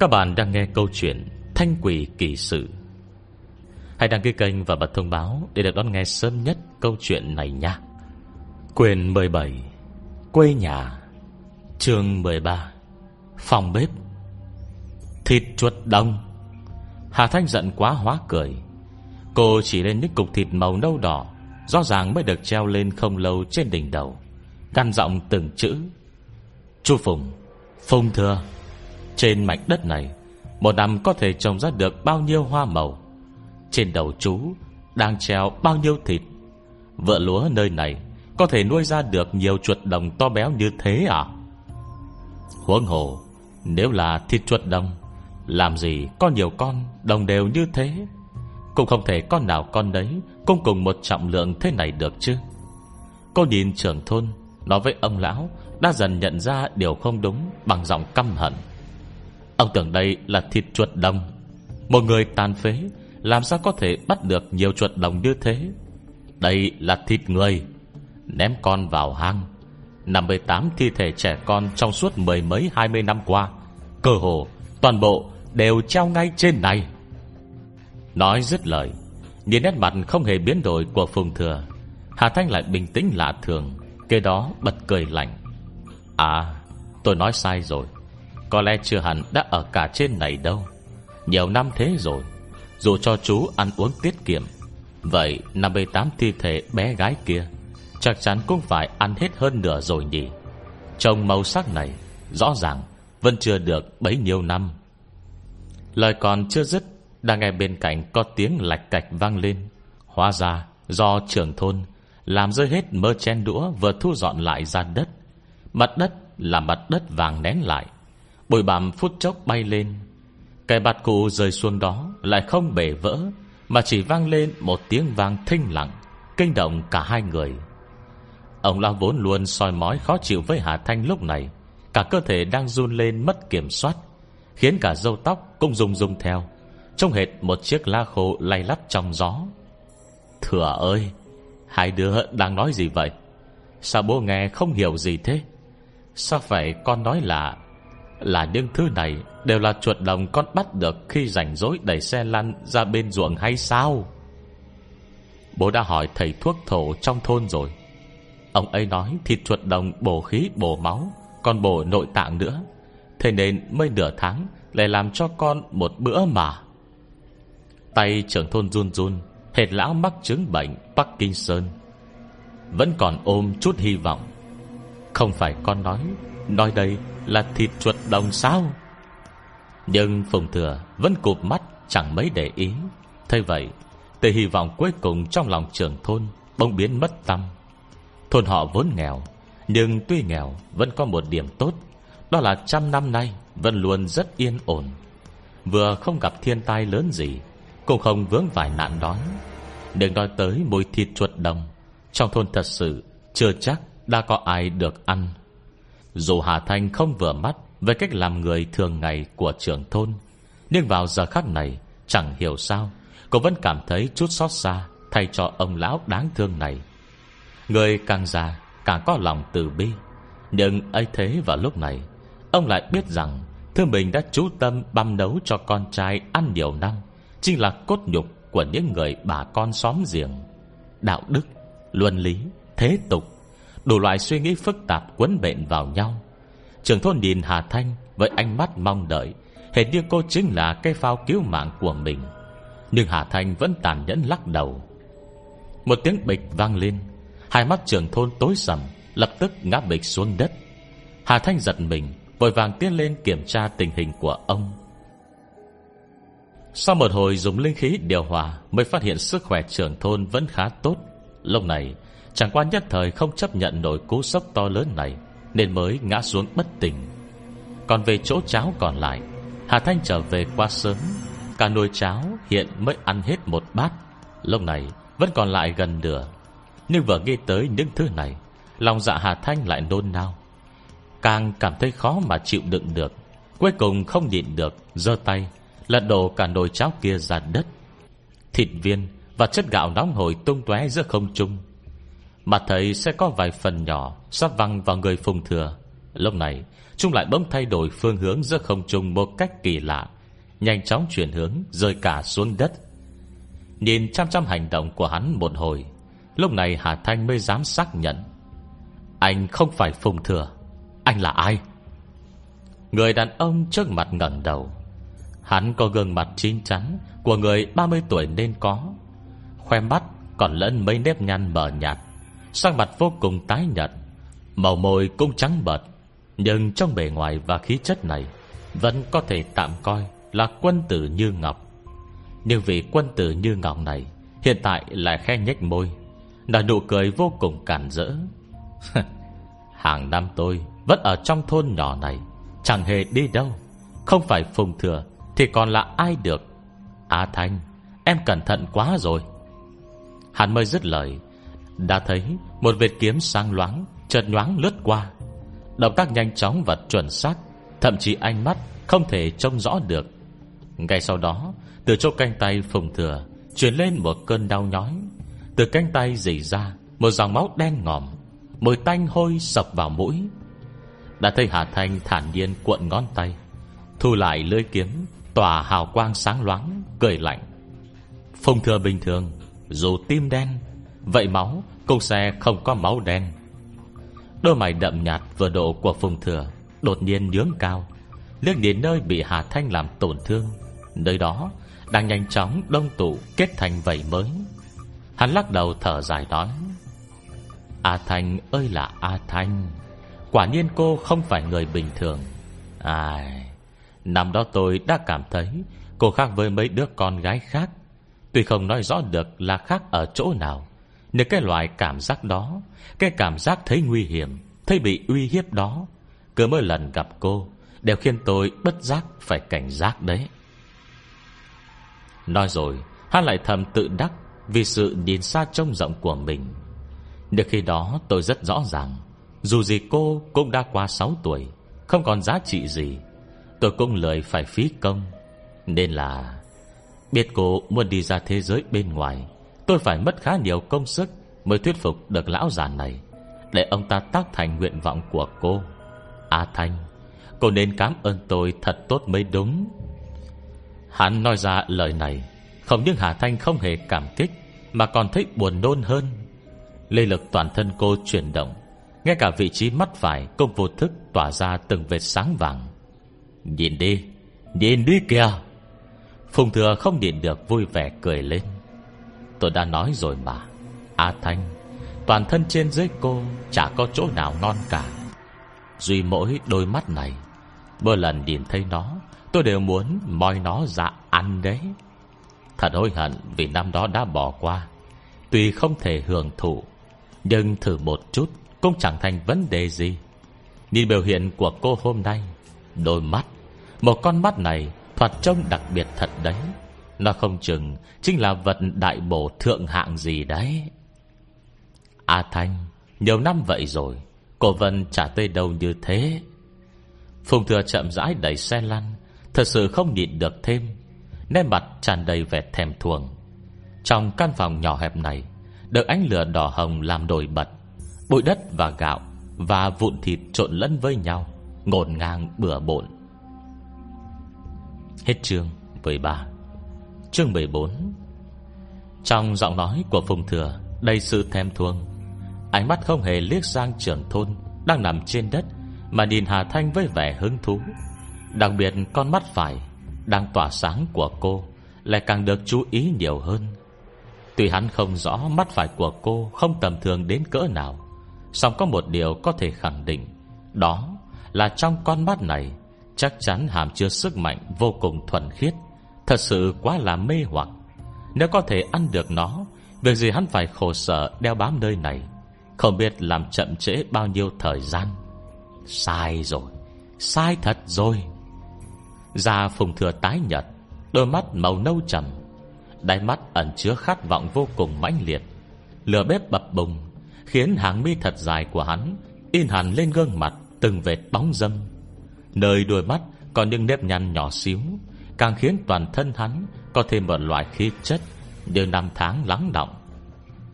Các bạn đang nghe câu chuyện Thanh quỷ kỳ sự. Hãy đăng ký kênh và bật thông báo Để được đón nghe sớm nhất câu chuyện này nha. Quyền 17 Quê nhà. Chương 13 Phòng bếp. Thịt chuột đông. Hà Thanh giận quá hóa cười. Cô chỉ lên những cục thịt màu nâu đỏ, Rõ ràng mới được treo lên không lâu trên đỉnh đầu Căn giọng từng chữ. Chu Phùng Phùng thưa. Trên mảnh đất này, Một năm có thể trồng ra được bao nhiêu hoa màu. Trên đầu chú Đang treo bao nhiêu thịt. Vợ lúa nơi này Có thể nuôi ra được nhiều chuột đồng to béo như thế à? Huống hồ, Nếu là thịt chuột đồng, Làm gì có nhiều con Đồng đều như thế? Cũng không thể con nào con đấy Cũng cùng một trọng lượng thế này được chứ. Cô nhìn trưởng thôn, Nói với ông lão Đã dần nhận ra điều không đúng Bằng giọng căm hận. Ông tưởng đây là thịt chuột đồng. Một người tàn phế, Làm sao có thể bắt được nhiều chuột đồng như thế? Đây là thịt người, Ném con vào hang. 58 thi thể trẻ con Trong suốt mười mấy, hai mươi năm qua, Cơ hồ toàn bộ Đều treo ngay trên này. Nói dứt lời, Nhìn nét mặt không hề biến đổi của Phùng Thừa, Hà Thanh lại bình tĩnh lạ thường, Kế đó bật cười lạnh. À tôi nói sai rồi. Có lẽ chưa hẳn đã ở cả trên này đâu. Nhiều năm thế rồi, Dù cho chú ăn uống tiết kiệm, Vậy 58 thi thể bé gái kia Chắc chắn cũng phải ăn hết hơn nửa rồi nhỉ? Trông màu sắc này, Rõ ràng Vẫn chưa được bấy nhiêu năm. Lời còn chưa dứt, Đang nghe bên cạnh có tiếng lạch cạch vang lên. Hóa ra, do trưởng thôn Làm rơi hết mơ chen đũa Vừa thu dọn lại ra đất. Mặt đất là mặt đất vàng nén lại. Bụi bặm phút chốc bay lên. Cái bạt cụ rơi xuống đó Lại không bể vỡ, Mà chỉ vang lên một tiếng vang thinh lặng, Kinh động cả hai người. Ông lão vốn luôn soi mói khó chịu với Hà Thanh lúc này. Cả cơ thể đang run lên mất kiểm soát, Khiến cả râu tóc cũng rung rung theo. Trông hệt một chiếc la khô lay lắt trong gió. Thừa ơi, Hai đứa đang nói gì vậy? Sao bố nghe không hiểu gì thế? Sao phải con nói là là những thứ này Đều là chuột đồng con bắt được Khi rảnh rỗi đẩy xe lăn ra bên ruộng hay sao? Bố đã hỏi thầy thuốc thổ trong thôn rồi. Ông ấy nói thịt chuột đồng bổ khí, bổ máu, Còn bổ nội tạng nữa. Thế nên mới nửa tháng Lại làm cho con một bữa mà. Tay trưởng thôn run run, Hệt lão mắc chứng bệnh Parkinson. Vẫn còn ôm chút hy vọng. Không phải con nói Nói đây là thịt chuột đồng sao? Nhưng Phùng Thừa Vẫn cụp mắt, chẳng mấy để ý. Thế vậy, Từ hy vọng cuối cùng trong lòng trưởng thôn Bỗng biến mất tâm Thôn họ vốn nghèo, Nhưng tuy nghèo vẫn có một điểm tốt, Đó là trăm năm nay Vẫn luôn rất yên ổn. Vừa không gặp thiên tai lớn gì, Cũng không vướng vài nạn đói Đừng nói tới mùi thịt chuột đồng, Trong thôn thật sự Chưa chắc đã có ai được ăn. Dù Hà Thanh không vừa mắt Về cách làm người thường ngày của trưởng thôn Nhưng vào giờ khắc này Chẳng hiểu sao Cô vẫn cảm thấy chút xót xa Thay cho ông lão đáng thương này. Người càng già càng có lòng từ bi. Nhưng ấy thế vào lúc này Ông lại biết rằng thương mình đã chú tâm băm nấu cho con trai ăn nhiều năm Chính là cốt nhục của những người bà con xóm giềng. Đạo đức, luân lý, thế tục Đủ loại suy nghĩ phức tạp quấn bệnh vào nhau. Trường thôn nhìn Hà Thanh Với ánh mắt mong đợi Hệt như cô chính là cây phao cứu mạng của mình. Nhưng Hà Thanh vẫn tàn nhẫn lắc đầu. Một tiếng bịch vang lên, Hai mắt trường thôn tối sầm, Lập tức ngã bịch xuống đất. Hà Thanh giật mình, Vội vàng tiến lên kiểm tra tình hình của ông. Sau một hồi dùng linh khí điều hòa Mới phát hiện sức khỏe trưởng thôn vẫn khá tốt. Lúc này Chẳng qua nhất thời không chấp nhận nổi cú sốc to lớn này, Nên mới ngã xuống bất tỉnh. Còn về chỗ cháo còn lại, Hà Thanh trở về qua sớm, Cả nồi cháo hiện mới ăn hết một bát, Lúc này vẫn còn lại gần nửa. Nhưng vừa nghe tới những thứ này, Lòng dạ Hà Thanh lại nôn nao. Càng cảm thấy khó mà chịu đựng được, Cuối cùng không nhịn được giơ tay, Lật đổ cả nồi cháo kia ra đất. Thịt viên và chất gạo nóng hổi tung tóe giữa không trung mà thấy sẽ có vài phần nhỏ Sắp văng vào người phùng thừa. Lúc này, Chúng lại bỗng thay đổi phương hướng giữa không trung Một cách kỳ lạ. Nhanh chóng chuyển hướng, rơi cả xuống đất. Nhìn chăm chăm hành động của hắn một hồi, Lúc này Hà Thanh mới dám xác nhận. Anh không phải Phùng Thừa, Anh là ai? Người đàn ông trước mặt ngẩng đầu. Hắn có gương mặt chín chắn, Của người 30 tuổi nên có. Khoe mắt còn lẫn mấy nếp nhăn mờ nhạt. Sang mặt vô cùng tái nhợt, Màu môi cũng trắng bợt Nhưng trong bề ngoài và khí chất này Vẫn có thể tạm coi Là quân tử như ngọc. Nhưng vì quân tử như ngọc này Hiện tại lại khe nhếch môi, Nở nụ cười vô cùng cản rỡ. Hàng năm tôi Vẫn ở trong thôn nhỏ này, Chẳng hề đi đâu, Không phải phùng thừa Thì còn là ai được? A Thanh, Em cẩn thận quá rồi. Hắn mới dứt lời đã thấy một vệt kiếm sang loáng, Chợt nhoáng lướt qua. Động tác nhanh chóng và chuẩn xác, Thậm chí ánh mắt không thể trông rõ được. Ngay sau đó, Từ chỗ canh tay phùng thừa Chuyển lên một cơn đau nhói. Từ canh tay dì ra, Một dòng máu đen ngòm, Mùi tanh hôi sập vào mũi. Đã thấy Hà Thanh thản nhiên cuộn ngón tay, Thu lại lưỡi kiếm, Tỏa hào quang sáng loáng, Cười lạnh. Phùng thừa bình thường, Dù tim đen Vậy máu cũng sẽ không có máu đen. Đôi mày đậm nhạt vừa độ của Phùng Thừa Đột nhiên nhướng cao, Liếc đến nơi bị Hà Thanh làm tổn thương. Nơi đó, đang nhanh chóng đông tụ Kết thành vầy mới. Hắn lắc đầu thở dài nói, A Thanh ơi là A Thanh, Quả nhiên cô không phải người bình thường. Ai, Năm đó tôi đã cảm thấy Cô khác với mấy đứa con gái khác. Tuy không nói rõ được là khác ở chỗ nào nhưng cái loại cảm giác đó, Cái cảm giác thấy nguy hiểm, Thấy bị uy hiếp đó, Cứ mỗi lần gặp cô Đều khiến tôi bất giác phải cảnh giác đấy. Nói rồi, Hắn lại thầm tự đắc Vì sự nhìn xa trông rộng của mình. Nhưng khi đó tôi rất rõ ràng, Dù gì cô cũng đã qua 6 tuổi, Không còn giá trị gì, Tôi cũng lười phải phí công. Nên là, Biết cô muốn đi ra thế giới bên ngoài Tôi phải mất khá nhiều công sức Mới thuyết phục được lão già này. Để ông ta tác thành nguyện vọng của cô. A Thanh, Cô nên cảm ơn tôi thật tốt mới đúng. Hắn nói ra lời này, Không những Hà Thanh không hề cảm kích, Mà còn thấy buồn nôn hơn. Lê lực toàn thân cô chuyển động, Ngay cả vị trí mắt phải Cũng vô thức tỏa ra từng vệt sáng vàng. Nhìn đi Nhìn đi kìa. Phùng thừa không nhìn được vui vẻ cười lên. Tôi đã nói rồi mà. A Thanh, Toàn thân trên dưới cô Chả có chỗ nào ngon cả. Duy mỗi đôi mắt này, Mỗi lần nhìn thấy nó, Tôi đều muốn moi nó ra ăn đấy. Thật hối hận Vì năm đó đã bỏ qua. Tuy không thể hưởng thụ, Nhưng thử một chút Cũng chẳng thành vấn đề gì. Nhìn biểu hiện của cô hôm nay, Đôi mắt, Một con mắt này Thoạt trông đặc biệt thật đấy. Nó không chừng Chính là vật đại bổ thượng hạng gì đấy. A Thanh, Nhiều năm vậy rồi, cổ Vân trả tới đâu như thế. Phùng thừa chậm rãi đẩy xe lăn, Thật sự không nhịn được thêm, Nét mặt tràn đầy vẻ thèm thuồng. Trong căn phòng nhỏ hẹp này, Được ánh lửa đỏ hồng làm nổi bật, Bụi đất và gạo Và vụn thịt trộn lẫn với nhau, Ngổn ngang bừa bộn. Hết chương 13 Chương 14 Trong giọng nói của Phùng Thừa, Đầy sự thèm thuồng, Ánh mắt không hề liếc sang trưởng thôn Đang nằm trên đất Mà nhìn Hà Thanh với vẻ hứng thú. Đặc biệt con mắt phải Đang tỏa sáng của cô Lại càng được chú ý nhiều hơn. Tuy hắn không rõ mắt phải của cô Không tầm thường đến cỡ nào, song có một điều có thể khẳng định, Đó là trong con mắt này Chắc chắn hàm chứa sức mạnh Vô cùng thuần khiết. Thật sự quá là mê hoặc. Nếu có thể ăn được nó, Việc gì hắn phải khổ sở đeo bám nơi này? Không biết làm chậm trễ bao nhiêu thời gian. Sai rồi, Sai thật rồi. Da phùng thừa tái nhật Đôi mắt màu nâu trầm. Đáy mắt ẩn chứa khát vọng vô cùng mãnh liệt. Lửa bếp bập bùng, Khiến hàng mi thật dài của hắn In hẳn lên gương mặt Từng vệt bóng dâm. Nơi đôi mắt còn những nếp nhăn nhỏ xíu Càng khiến toàn thân hắn Có thêm một loại khí chất Như năm tháng lắng động.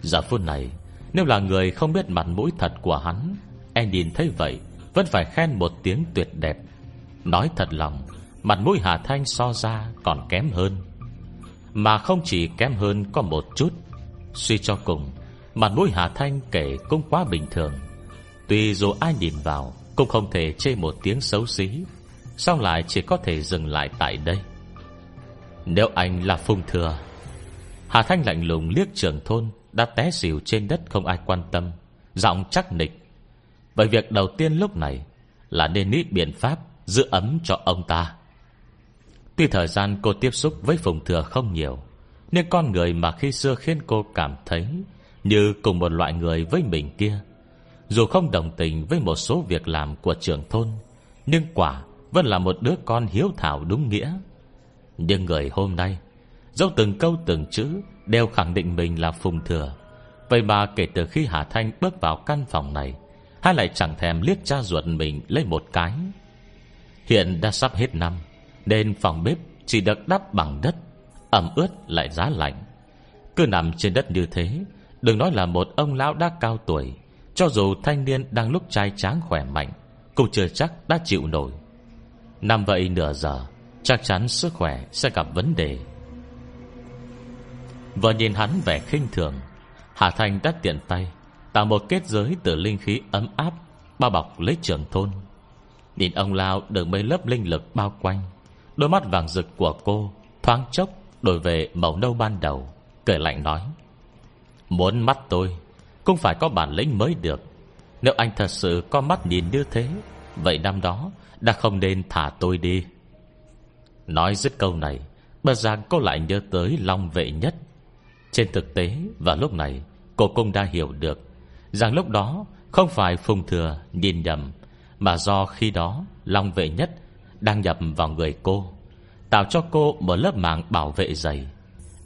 Giờ phút này, Nếu là người không biết mặt mũi thật của hắn Em nhìn thấy vậy, Vẫn phải khen một tiếng tuyệt đẹp. Nói thật lòng, Mặt mũi Hà Thanh so ra còn kém hơn. Mà không chỉ kém hơn có một chút, Suy cho cùng, Mặt mũi Hà Thanh kể cũng quá bình thường. Tuy dù ai nhìn vào, Cũng không thể chê một tiếng xấu xí Xong lại chỉ có thể dừng lại tại đây? Nếu anh là Phùng Thừa, Hà Thanh lạnh lùng liếc trưởng thôn Đã té xỉu trên đất không ai quan tâm, Giọng chắc nịch. Vậy việc đầu tiên lúc này Là nên nghĩ biện pháp giữ ấm cho ông ta. Tuy thời gian cô tiếp xúc với Phùng Thừa không nhiều, Nhưng con người mà khi xưa khiến cô cảm thấy Như cùng một loại người với mình kia. Dù không đồng tình với một số việc làm của trưởng thôn, Nhưng quả vẫn là một đứa con hiếu thảo đúng nghĩa. Nhưng người hôm nay Dẫu từng câu từng chữ Đều khẳng định mình là Phùng Thừa. Vậy mà kể từ khi Hà Thanh bước vào căn phòng này Hai lại chẳng thèm liếc cha ruột mình lấy một cái. Hiện đã sắp hết năm, Nên phòng bếp chỉ được đắp bằng đất, Ẩm ướt lại giá lạnh. Cứ nằm trên đất như thế, Đừng nói là một ông lão đã cao tuổi, Cho dù thanh niên đang lúc trai tráng khỏe mạnh, Cũng chưa chắc đã chịu nổi. Nằm vậy nửa giờ Chắc chắn sức khỏe sẽ gặp vấn đề. Vừa nhìn hắn vẻ khinh thường, Hà Thanh đã tiện tay, Tạo một kết giới từ linh khí ấm áp, Bao bọc lấy trường thôn. Nhìn ông Lao được mấy lớp linh lực bao quanh, Đôi mắt vàng rực của cô Thoáng chốc đổi về màu nâu ban đầu, Cười lạnh nói, Muốn mắt tôi Cũng phải có bản lĩnh mới được. Nếu anh thật sự có mắt nhìn như thế, Vậy năm đó Đã không nên thả tôi đi. Nói dứt câu này Bà Giang cô lại nhớ tới Long vệ nhất. Trên thực tế Và lúc này, Cô cũng đã hiểu được Rằng lúc đó Không phải Phùng Thừa nhìn nhầm, Mà do khi đó Long vệ nhất Đang nhập vào người cô, Tạo cho cô một lớp mạng bảo vệ dày.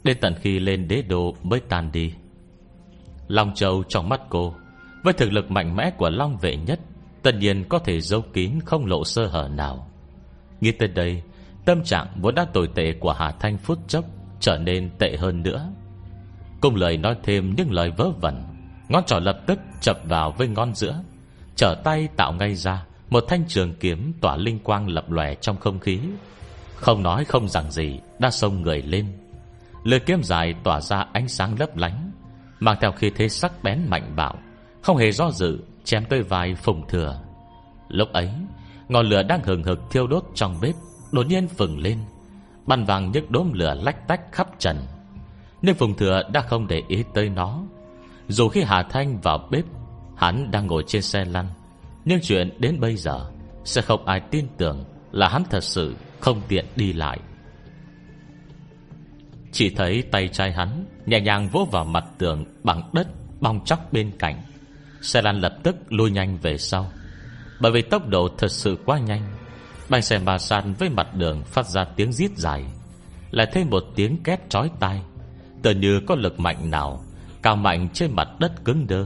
Đến tận khi lên đế đô mới tan đi. Long Châu trong mắt cô, Với thực lực mạnh mẽ của Long vệ nhất, Tất nhiên có thể giấu kín không lộ sơ hở nào. Nghĩ tới đây Tâm trạng vốn đã tồi tệ của Hà Thanh phút chốc Trở nên tệ hơn nữa. Cùng lời nói thêm những lời vớ vẩn, Ngón trỏ lập tức chập vào với ngón giữa, Trở tay tạo ngay ra Một thanh trường kiếm tỏa linh quang lập lòe trong không khí. Không nói không rằng gì, Đã xông người lên. Lưỡi kiếm dài tỏa ra ánh sáng lấp lánh, Mang theo khi thế sắc bén mạnh bạo, Không hề do dự, Chém tới vai phùng thừa. Lúc ấy, Ngọn lửa đang hừng hực thiêu đốt trong bếp. Đột nhiên phừng lên. Bàn vàng nhức đốm lửa lách tách khắp trần. Nhưng phùng thừa đã không để ý tới nó. Dù khi Hà Thanh vào bếp, Hắn đang ngồi trên xe lăn. Nhưng chuyện đến bây giờ Sẽ không ai tin tưởng Là hắn thật sự không tiện đi lại. Chỉ thấy tay trai hắn Nhẹ nhàng vỗ vào mặt tường Bằng đất bong chóc bên cạnh. Xe lăn lập tức lui nhanh về sau. Bởi vì tốc độ thật sự quá nhanh Bánh xe bà sàn với mặt đường Phát ra tiếng rít dài, Lại thêm một tiếng két trói tai. Tờ như có lực mạnh nào, Cao mạnh trên mặt đất cứng đơ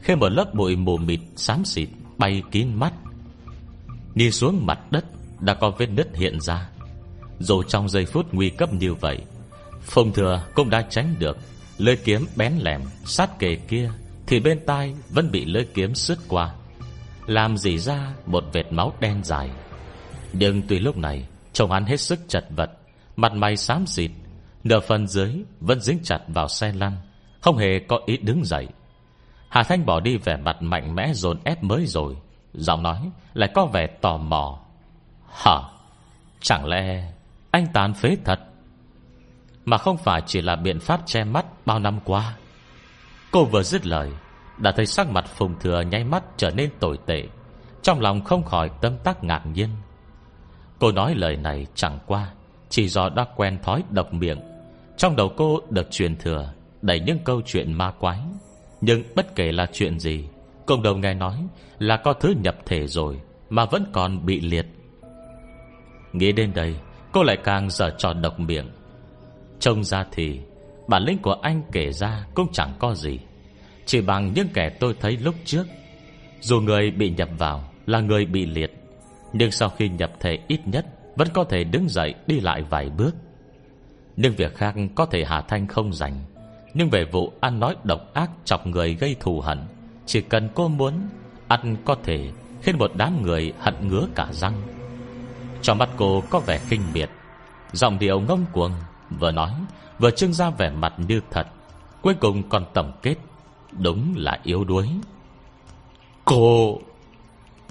Khi một lớp bụi mù mịt xám xịt Bay kín mắt. Nhìn xuống mặt đất Đã có vết nứt hiện ra. Dù trong giây phút nguy cấp như vậy Phong thừa cũng đã tránh được. Lưỡi kiếm bén lẻm Sát kề kia Thì bên tai vẫn bị lưỡi kiếm sứt qua, Làm gì ra một vệt máu đen dài. Nhưng tuy lúc này Trông hắn hết sức chật vật, Mặt mày xám xịt, Nửa phần dưới vẫn dính chặt vào xe lăn, Không hề có ý đứng dậy. Hà Thanh bỏ đi vẻ mặt mạnh mẽ dồn ép mới rồi, Giọng nói lại có vẻ tò mò. Hả? Chẳng lẽ anh tàn phế thật? Mà không phải chỉ là biện pháp che mắt bao năm qua. Cô vừa dứt lời, Đã thấy sắc mặt Phùng Thừa nháy mắt trở nên tồi tệ, Trong lòng không khỏi tâm tác ngạc nhiên. Cô nói lời này chẳng qua Chỉ do đã quen thói độc miệng. Trong đầu cô được truyền thừa Đầy những câu chuyện ma quái. Nhưng bất kể là chuyện gì, Cộng đồng nghe nói là có thứ nhập thể rồi Mà vẫn còn bị liệt. Nghĩ đến đây, Cô lại càng dở trò độc miệng. Trông ra thì, Bản lĩnh của anh kể ra cũng chẳng có gì. Chỉ bằng những kẻ tôi thấy lúc trước, Dù người bị nhập vào Là người bị liệt nhưng sau khi nhập thể ít nhất, Vẫn có thể đứng dậy đi lại vài bước. Nhưng việc khác có thể Hà Thanh không dành Nhưng về vụ ăn nói độc ác Chọc người gây thù hận, Chỉ cần cô muốn Ăn có thể Khiến một đám người hận ngứa cả răng. Trong mắt cô có vẻ khinh miệt. Giọng điệu ngông cuồng, Vừa nói, Vừa trưng ra vẻ mặt như thật. Cuối cùng còn tổng kết, Đúng là yếu đuối. Cô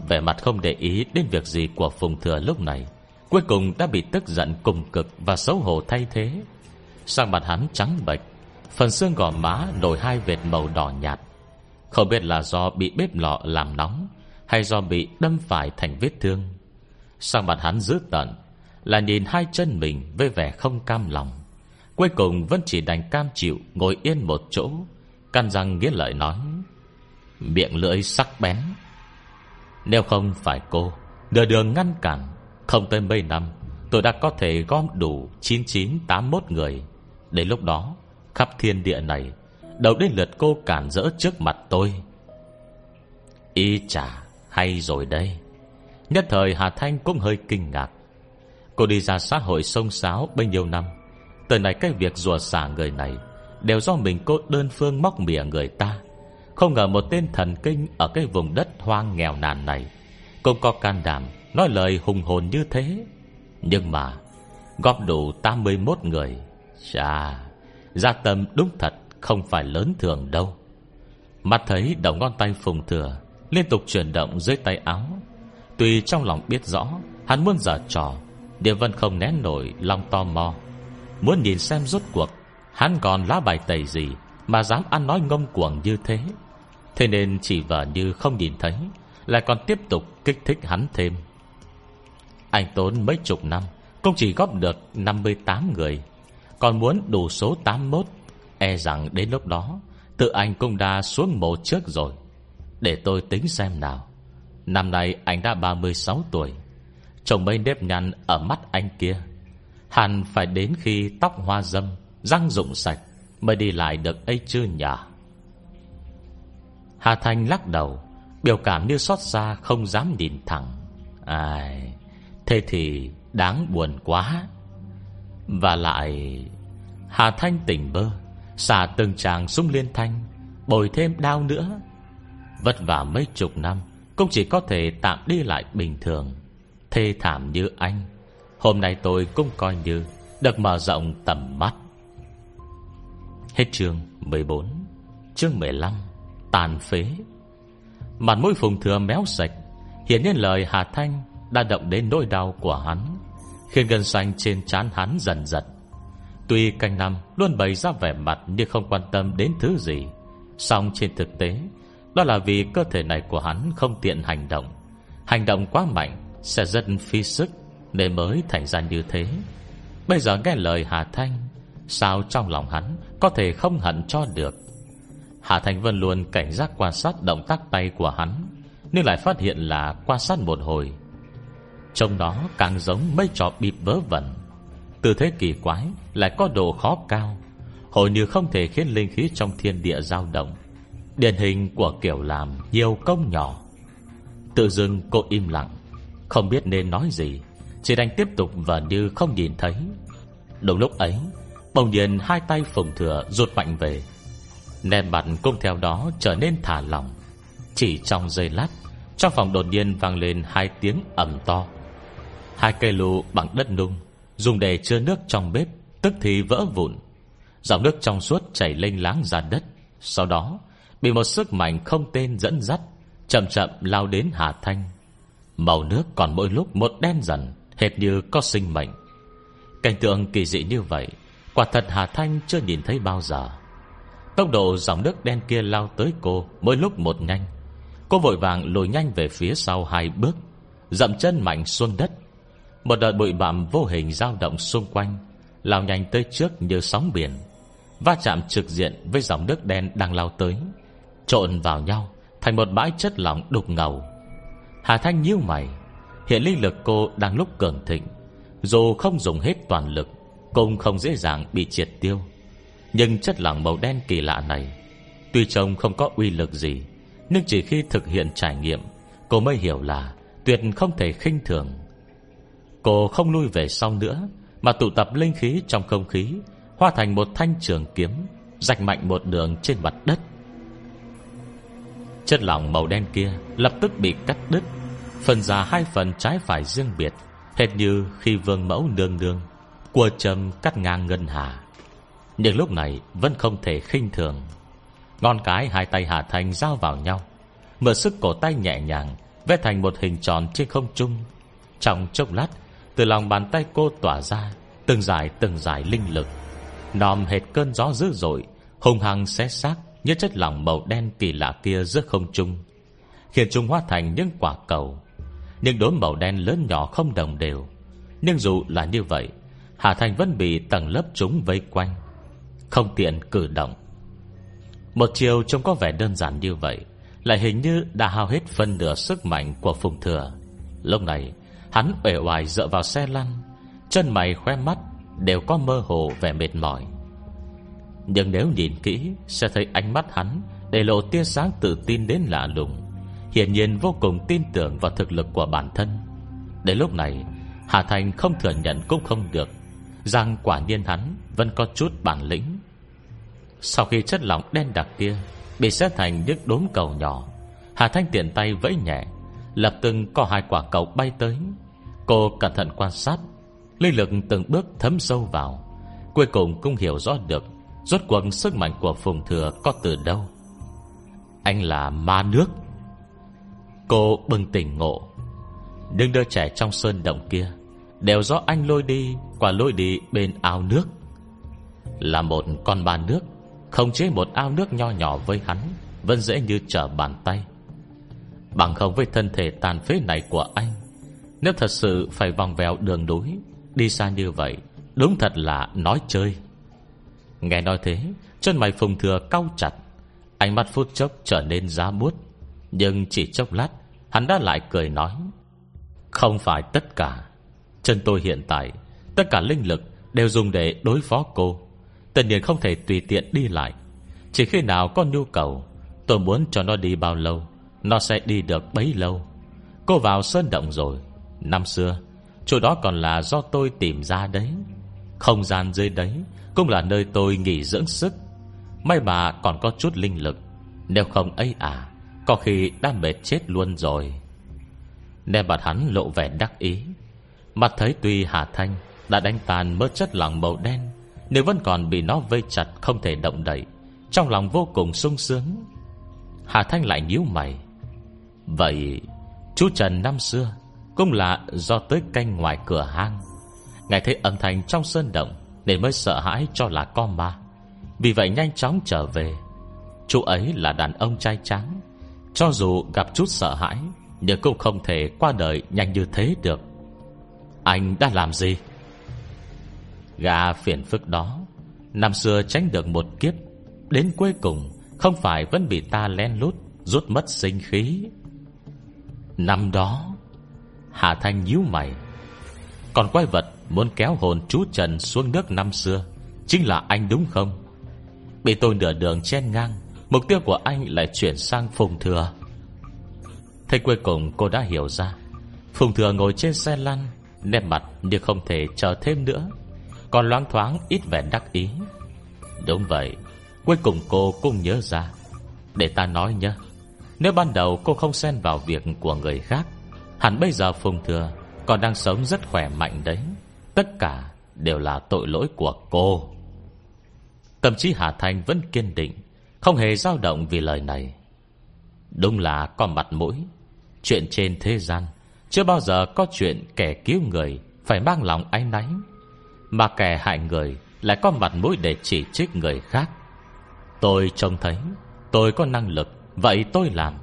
Vẻ mặt không để ý đến việc gì của Phùng Thừa lúc này, Cuối cùng đã bị tức giận, cùng cực Và xấu hổ thay thế. Sang mặt hắn trắng bệch, Phần xương gò má nổi hai vệt màu đỏ nhạt. Không biết là do bị bếp lọ làm nóng, Hay do bị đâm phải thành vết thương. Sang mặt hắn dữ tận Là nhìn hai chân mình với vẻ không cam lòng. Cuối cùng vẫn chỉ đành cam chịu Ngồi yên một chỗ, Căn răng nghiến lợi nói, Miệng lưỡi sắc bén. Nếu không phải cô Đưa đường ngăn cản, Không tới mấy năm, Tôi đã có thể gom đủ 9981 người. Đến lúc đó, Khắp thiên địa này, Đầu đến lượt cô cản rỡ trước mặt tôi. Y chả hay rồi đây. Nhất thời Hà Thanh cũng hơi kinh ngạc. Cô đi ra xã hội sông sáo bấy nhiêu năm, Từ này cái việc rùa xả người này Đều do mình cô đơn phương móc mỉa người ta. Không ngờ một tên thần kinh Ở cái vùng đất hoang nghèo nàn này Cũng có can đảm Nói lời hùng hồn như thế. Nhưng mà, Góp đủ 81 người, Chà, Gia tâm đúng thật Không phải lớn thường đâu. Mắt thấy đầu ngón tay phùng thừa, Liên tục chuyển động dưới tay áo. Tuy trong lòng biết rõ, Hắn muốn giả trò Địa vân không nén nổi lòng to mò. Muốn nhìn xem rốt cuộc Hắn còn lá bài tẩy gì Mà dám ăn nói ngông cuồng như thế. Thế nên chỉ vờ như không nhìn thấy, Lại còn tiếp tục kích thích hắn thêm. Anh tốn mấy chục năm, Cũng chỉ góp được 58 người, Còn muốn đủ số 81 E rằng đến lúc đó, Tự anh cũng đã xuống mộ trước rồi. Để tôi tính xem nào. Năm nay anh đã 36 tuổi Trồng mấy nếp nhăn ở mắt anh kia. Hẳn phải đến khi tóc hoa dâm, Răng rụng sạch Mới đi lại được ấy chưa nhỉ? Hà Thanh lắc đầu, Biểu cảm như xót xa Không dám nhìn thẳng. Ai, Thế thì đáng buồn quá. Và lại, Hà Thanh tỉnh bơ, Xả từng tràng sung liên thanh, Bồi thêm đau nữa. Vất vả mấy chục năm, Cũng chỉ có thể tạm đi lại bình thường. Thê thảm như anh, Hôm nay tôi cũng coi như Được mở rộng tầm mắt. Hết chương 14 Chương 15 Tàn phế. Mặt mũi phùng thừa méo sạch Hiện nhiên lời Hà Thanh Đã động đến nỗi đau của hắn, Khiến gân xanh trên trán hắn dần dần Tuy canh năm Luôn bày ra vẻ mặt như không quan tâm đến thứ gì, song trên thực tế, Đó là vì cơ thể này của hắn Không tiện hành động. Hành động quá mạnh Sẽ rất phi sức Nên mới thành ra như thế. Bây giờ nghe lời Hà Thanh, Sao trong lòng hắn Có thể không hận cho được? Hà Thành Vân luôn cảnh giác quan sát Động tác tay của hắn, Nhưng lại phát hiện là quan sát một hồi. Trông đó càng giống mấy trò bịp vớ vẩn. Tư thế kỳ quái Lại có độ khó cao Hồi như không thể khiến linh khí trong thiên địa dao động. Điển hình của kiểu làm Nhiều công nhỏ. Tự dưng cô im lặng, Không biết nên nói gì, Chỉ đành tiếp tục và như không nhìn thấy. Đúng lúc ấy, Bỗng nhiên hai tay phồng thừa rụt mạnh về. Nè mặt cũng theo đó trở nên thả lỏng. Chỉ trong giây lát, Trong phòng đột nhiên vang lên hai tiếng ẩm to. Hai cây lù bằng đất nung, Dùng để chứa nước trong bếp, Tức thì vỡ vụn. Dòng nước trong suốt chảy lênh láng ra đất. Sau đó, Bị một sức mạnh không tên dẫn dắt, Chậm chậm lao đến Hà Thanh. Màu nước còn mỗi lúc một đen dần, Hệt như có sinh mệnh. Cảnh tượng kỳ dị như vậy, Quả thật Hà Thanh chưa nhìn thấy bao giờ. Tốc độ dòng nước đen kia lao tới cô Mỗi lúc một nhanh. Cô vội vàng lùi nhanh về phía sau hai bước, Dậm chân mạnh xuống đất. Một đợt bụi bặm vô hình dao động xung quanh, Lao nhanh tới trước như sóng biển, Va chạm trực diện với dòng nước đen đang lao tới, Trộn vào nhau Thành một bãi chất lỏng đục ngầu. Hà Thanh nhíu mày, Hiện linh lực cô đang lúc cường thịnh, Dù không dùng hết toàn lực, cũng không dễ dàng bị triệt tiêu. Nhưng chất lỏng màu đen kỳ lạ này, Tuy trông không có uy lực gì, Nhưng chỉ khi thực hiện trải nghiệm, Cô mới hiểu là Tuyệt không thể khinh thường. Cô không lui về sau nữa, Mà tụ tập linh khí trong không khí, Hóa thành một thanh trường kiếm, Rạch mạnh một đường trên mặt đất. Chất lỏng màu đen kia Lập tức bị cắt đứt Phần ra hai phần trái phải riêng biệt, Hệt như khi vương mẫu nương nương, Cua châm cắt ngang ngân hà. Nhưng lúc này Vẫn không thể khinh thường. Ngon cái hai tay Hà Thanh giao vào nhau, Mở sức cổ tay nhẹ nhàng, Vẽ thành một hình tròn trên không trung. Trong chốc lát, Từ lòng bàn tay cô tỏa ra Từng dài từng dài linh lực, Nòm hệt cơn gió dữ dội, Hùng hăng xé xác Như chất lỏng màu đen kỳ lạ kia giữa không trung, Khiến chúng hóa thành những quả cầu. Những đốm màu đen lớn nhỏ không đồng đều, Nhưng dù là như vậy, Hà Thành vẫn bị tầng lớp chúng vây quanh. Không tiện cử động. Một chiều trông có vẻ đơn giản như vậy, Lại hình như đã hao hết phân nửa sức mạnh của Phùng Thừa. Lúc này, Hắn uể oải dựa vào xe lăn, Chân mày khoe mắt Đều có mơ hồ vẻ mệt mỏi. Nhưng nếu nhìn kỹ, Sẽ thấy ánh mắt hắn Để lộ tia sáng tự tin đến lạ lùng, Hiển nhiên vô cùng tin tưởng vào thực lực của bản thân. Đến lúc này, Hà Thành không thừa nhận cũng không được, Rằng quả nhiên hắn Vẫn có chút bản lĩnh. Sau khi chất lỏng đen đặc kia Bị xét thành những đốm cầu nhỏ, Hà Thanh tiện tay vẫy nhẹ, Lập tức có hai quả cầu bay tới. Cô cẩn thận quan sát, Linh lực từng bước thấm sâu vào, Cuối cùng cũng hiểu rõ được Rốt cuộc sức mạnh của Phùng Thừa có từ đâu. Anh là ma nước. Cô bừng tỉnh ngộ. Đừng đứa trẻ trong sơn động kia Đều do anh lôi đi Qua lôi đi bên ao nước. Là một con ba nước. Không chế một ao nước nho nhỏ với hắn, Vẫn dễ như trở bàn tay. Bằng không với thân thể tàn phế này của anh, Nếu thật sự phải vòng vèo đường núi, Đi xa như vậy, Đúng thật là nói chơi. Nghe nói thế, Chân mày phùng thừa cau chặt, Ánh mắt phút chốc trở nên giá bút Nhưng chỉ chốc lát, Hắn đã lại cười nói, Không phải tất cả. Chân tôi hiện tại, Tất cả linh lực đều dùng để đối phó cô. Tất nhiên không thể tùy tiện đi lại. Chỉ khi nào có nhu cầu, Tôi muốn cho nó đi bao lâu, Nó sẽ đi được bấy lâu. Cô vào sơn động rồi. Năm xưa, Chỗ đó còn là do tôi tìm ra đấy. Không gian dưới đấy Cũng là nơi tôi nghỉ dưỡng sức. May mà còn có chút linh lực. Nếu không ấy à Có khi đã mệt chết luôn rồi. Nè mặt hắn lộ vẻ đắc ý. Mặt thấy tuy Hà Thanh Đã đánh tàn mớ chất lỏng màu đen nếu vẫn còn bị nó vây chặt Không thể động đậy, Trong lòng vô cùng sung sướng. Hà Thanh lại nhíu mày. Vậy, Chú Trần năm xưa Cũng là do tới canh ngoài cửa hang. Ngài thấy âm thanh trong sơn động Nên mới sợ hãi cho là con ma. Vì vậy nhanh chóng trở về. Chú ấy là đàn ông trai trắng Cho dù gặp chút sợ hãi, Nhưng cũng không thể qua đời nhanh như thế được. Anh đã làm gì? Gà phiền phức đó, Năm xưa tránh được một kiếp, Đến cuối cùng Không phải vẫn bị ta len lút Rút mất sinh khí. Năm đó, Hà Thanh nhíu mày. Còn quái vật muốn kéo hồn chú Trần xuống nước năm xưa Chính là anh đúng không? Bị tôi nửa đường chen ngang, Mục tiêu của anh lại chuyển sang Phùng Thừa. Thế cuối cùng cô đã hiểu ra, Phùng Thừa ngồi trên xe lăn, Nét mặt như không thể chờ thêm nữa. Còn loáng thoáng ít vẻ đắc ý. Đúng vậy, Cuối cùng cô cũng nhớ ra. Để ta nói nhé, Nếu ban đầu cô không xen vào việc của người khác, Hẳn bây giờ Phùng Thừa Còn đang sống rất khỏe mạnh đấy. Tất cả đều là tội lỗi của cô. Tâm trí Hà Thanh vẫn kiên định, Không hề dao động vì lời này. Đúng là có mặt mũi. Chuyện trên thế gian Chưa bao giờ có chuyện kẻ cứu người Phải mang lòng áy náy. Mà kẻ hại người Lại có mặt mũi để chỉ trích người khác. Tôi trông thấy, Tôi có năng lực, Vậy tôi làm.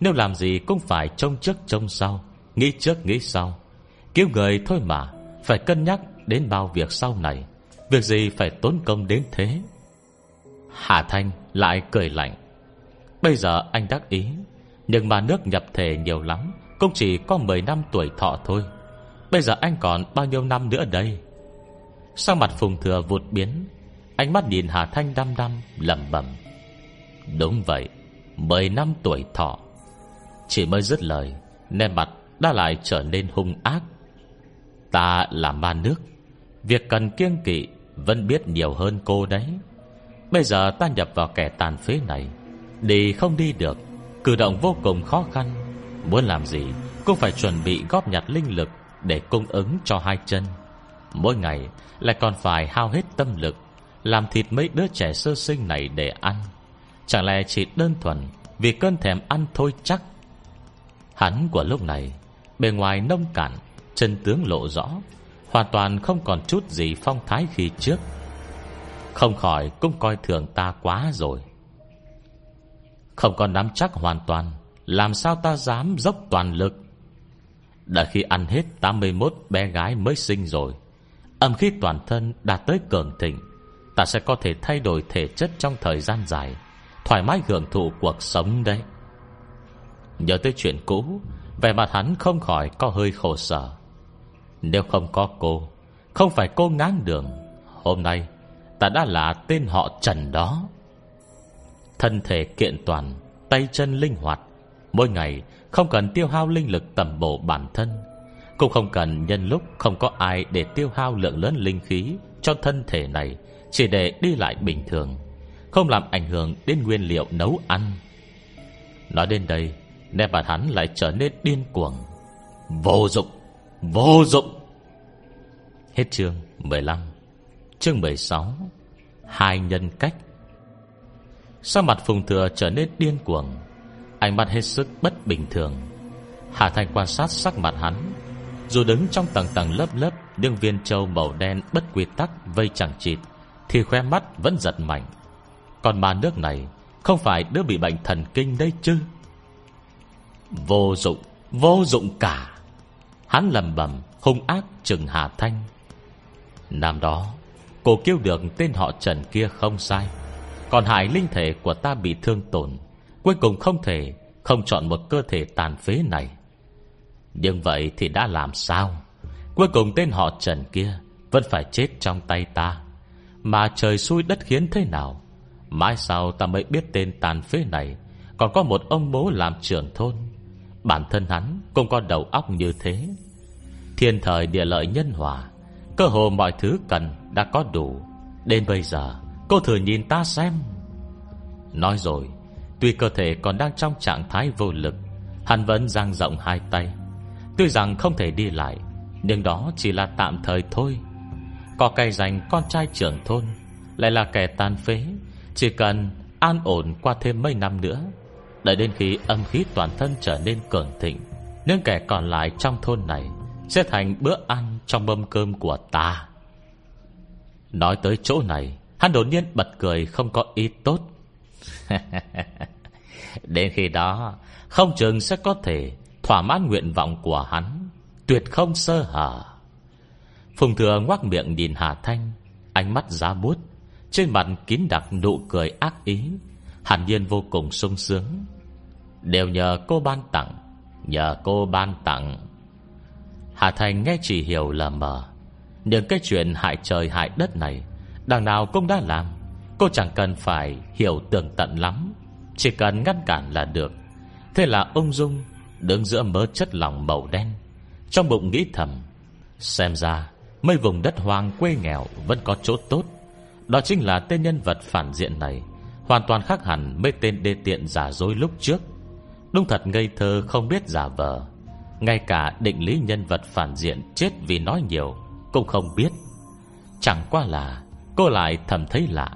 Nếu làm gì cũng phải trông trước trông sau, Nghĩ trước nghĩ sau. Cứu người thôi mà, Phải cân nhắc đến bao việc sau này. Việc gì phải tốn công đến thế? Hà Thanh lại cười lạnh. Bây giờ anh đắc ý, Nhưng mà nước nhập thể nhiều lắm, Cũng chỉ có 10 năm tuổi thọ thôi. Bây giờ anh còn bao nhiêu năm nữa đây? Sang mặt phùng thừa vụt biến, Ánh mắt nhìn Hà Thanh đăm đăm, lẩm bẩm. Đúng vậy 10 năm tuổi thọ. Chỉ mới dứt lời Nên mặt đã lại trở nên hung ác. Ta là ma nước, Việc cần kiêng kỵ Vẫn biết nhiều hơn cô đấy. Bây giờ ta nhập vào kẻ tàn phế này, Đi không đi được, Cử động vô cùng khó khăn. Muốn làm gì, Cũng phải chuẩn bị góp nhặt linh lực Để cung ứng cho hai chân. Mỗi ngày lại còn phải hao hết tâm lực, Làm thịt mấy đứa trẻ sơ sinh này để ăn. Chẳng lẽ chỉ đơn thuần Vì cơn thèm ăn thôi chắc? Hắn của lúc này, Bề ngoài nông cạn, Chân tướng lộ rõ, Hoàn toàn không còn chút gì phong thái khi trước. Không khỏi cũng coi thường ta quá rồi. Không còn nắm chắc hoàn toàn, Làm sao ta dám dốc toàn lực? Đã khi ăn hết 81 bé gái mới sinh rồi Âm khí toàn thân đạt tới cường thịnh, Ta sẽ có thể thay đổi thể chất trong thời gian dài, Thoải mái hưởng thụ cuộc sống đấy. Nhớ tới chuyện cũ, Vẻ mặt hắn không khỏi có hơi khổ sở. Nếu không có cô, Không phải cô ngán đường. Hôm nay, Ta đã là tên họ Trần đó. Thân thể kiện toàn, Tay chân linh hoạt, Mỗi ngày không cần tiêu hao linh lực tầm bổ bản thân. Cũng không cần nhân lúc không có ai Để tiêu hao lượng lớn linh khí Cho thân thể này, Chỉ để đi lại bình thường, Không làm ảnh hưởng đến nguyên liệu nấu ăn. Nói đến đây Nét mặt hắn lại trở nên điên cuồng. Vô dụng Vô dụng! Hết chương 15 Chương 16 Hai nhân cách. Sao mặt Phùng Thừa trở nên điên cuồng, Ánh mắt hết sức bất bình thường. Hà Thành quan sát sắc mặt hắn dù đứng trong tầng tầng lớp lớp Đương viên châu màu đen bất quy tắc, Vây chẳng chịt, Thì khoe mắt vẫn giật mạnh. Còn ma nước này, Không phải đứa bị bệnh thần kinh đây chứ? Vô dụng Vô dụng cả. Hắn lầm bầm, hung ác chừng Hà Thanh. Năm đó, Cô kêu được tên họ Trần kia không sai. Còn hại linh thể của ta bị thương tổn, Cuối cùng không thể, Không chọn một cơ thể tàn phế này. Nhưng vậy thì đã làm sao? Cuối cùng tên họ Trần kia Vẫn phải chết trong tay ta. Mà trời xui đất khiến thế nào? Mãi sau ta mới biết tên tàn phế này Còn có một ông bố làm trưởng thôn. Bản thân hắn cũng có đầu óc như thế. Thiên thời địa lợi nhân hòa, Cơ hồ mọi thứ cần đã có đủ. Đến bây giờ, Cô thử nhìn ta xem. Nói rồi, Tuy cơ thể còn đang trong trạng thái vô lực, Hắn vẫn dang rộng hai tay. Tuy rằng không thể đi lại, Nhưng đó chỉ là tạm thời thôi. Có cây dành con trai trưởng thôn, Lại là kẻ tàn phế, Chỉ cần an ổn qua thêm mấy năm nữa, Đợi đến khi âm khí toàn thân trở nên cường thịnh, Những kẻ còn lại trong thôn này Sẽ thành bữa ăn trong mâm cơm của ta. Nói tới chỗ này, Hắn đột nhiên bật cười không có ý tốt. Đến khi đó, Không chừng sẽ có thể Thỏa mãn nguyện vọng của hắn, Tuyệt không sơ hở. Phùng thừa ngoác miệng nhìn Hà Thanh, Ánh mắt giá bút Trên mặt kín đặc nụ cười ác ý Hàn nhiên vô cùng sung sướng. Đều nhờ cô ban tặng, Nhờ cô ban tặng. Hà Thành nghe chỉ hiểu là mờ, Nhưng cái chuyện hại trời hại đất này, Đằng nào cũng đã làm, Cô chẳng cần phải hiểu tường tận lắm, Chỉ cần ngăn cản là được. Thế là ông Dung Đứng giữa mớ chất lỏng màu đen. Trong bụng nghĩ thầm, Xem ra mấy vùng đất hoang quê nghèo Vẫn có chỗ tốt. Đó chính là tên nhân vật phản diện này, Hoàn toàn khác hẳn mấy tên đê tiện giả dối lúc trước. Đúng thật ngây thơ không biết giả vờ, Ngay cả định lý nhân vật phản diện Chết vì nói nhiều Cũng không biết. Chẳng qua là cô lại thầm thấy lạ.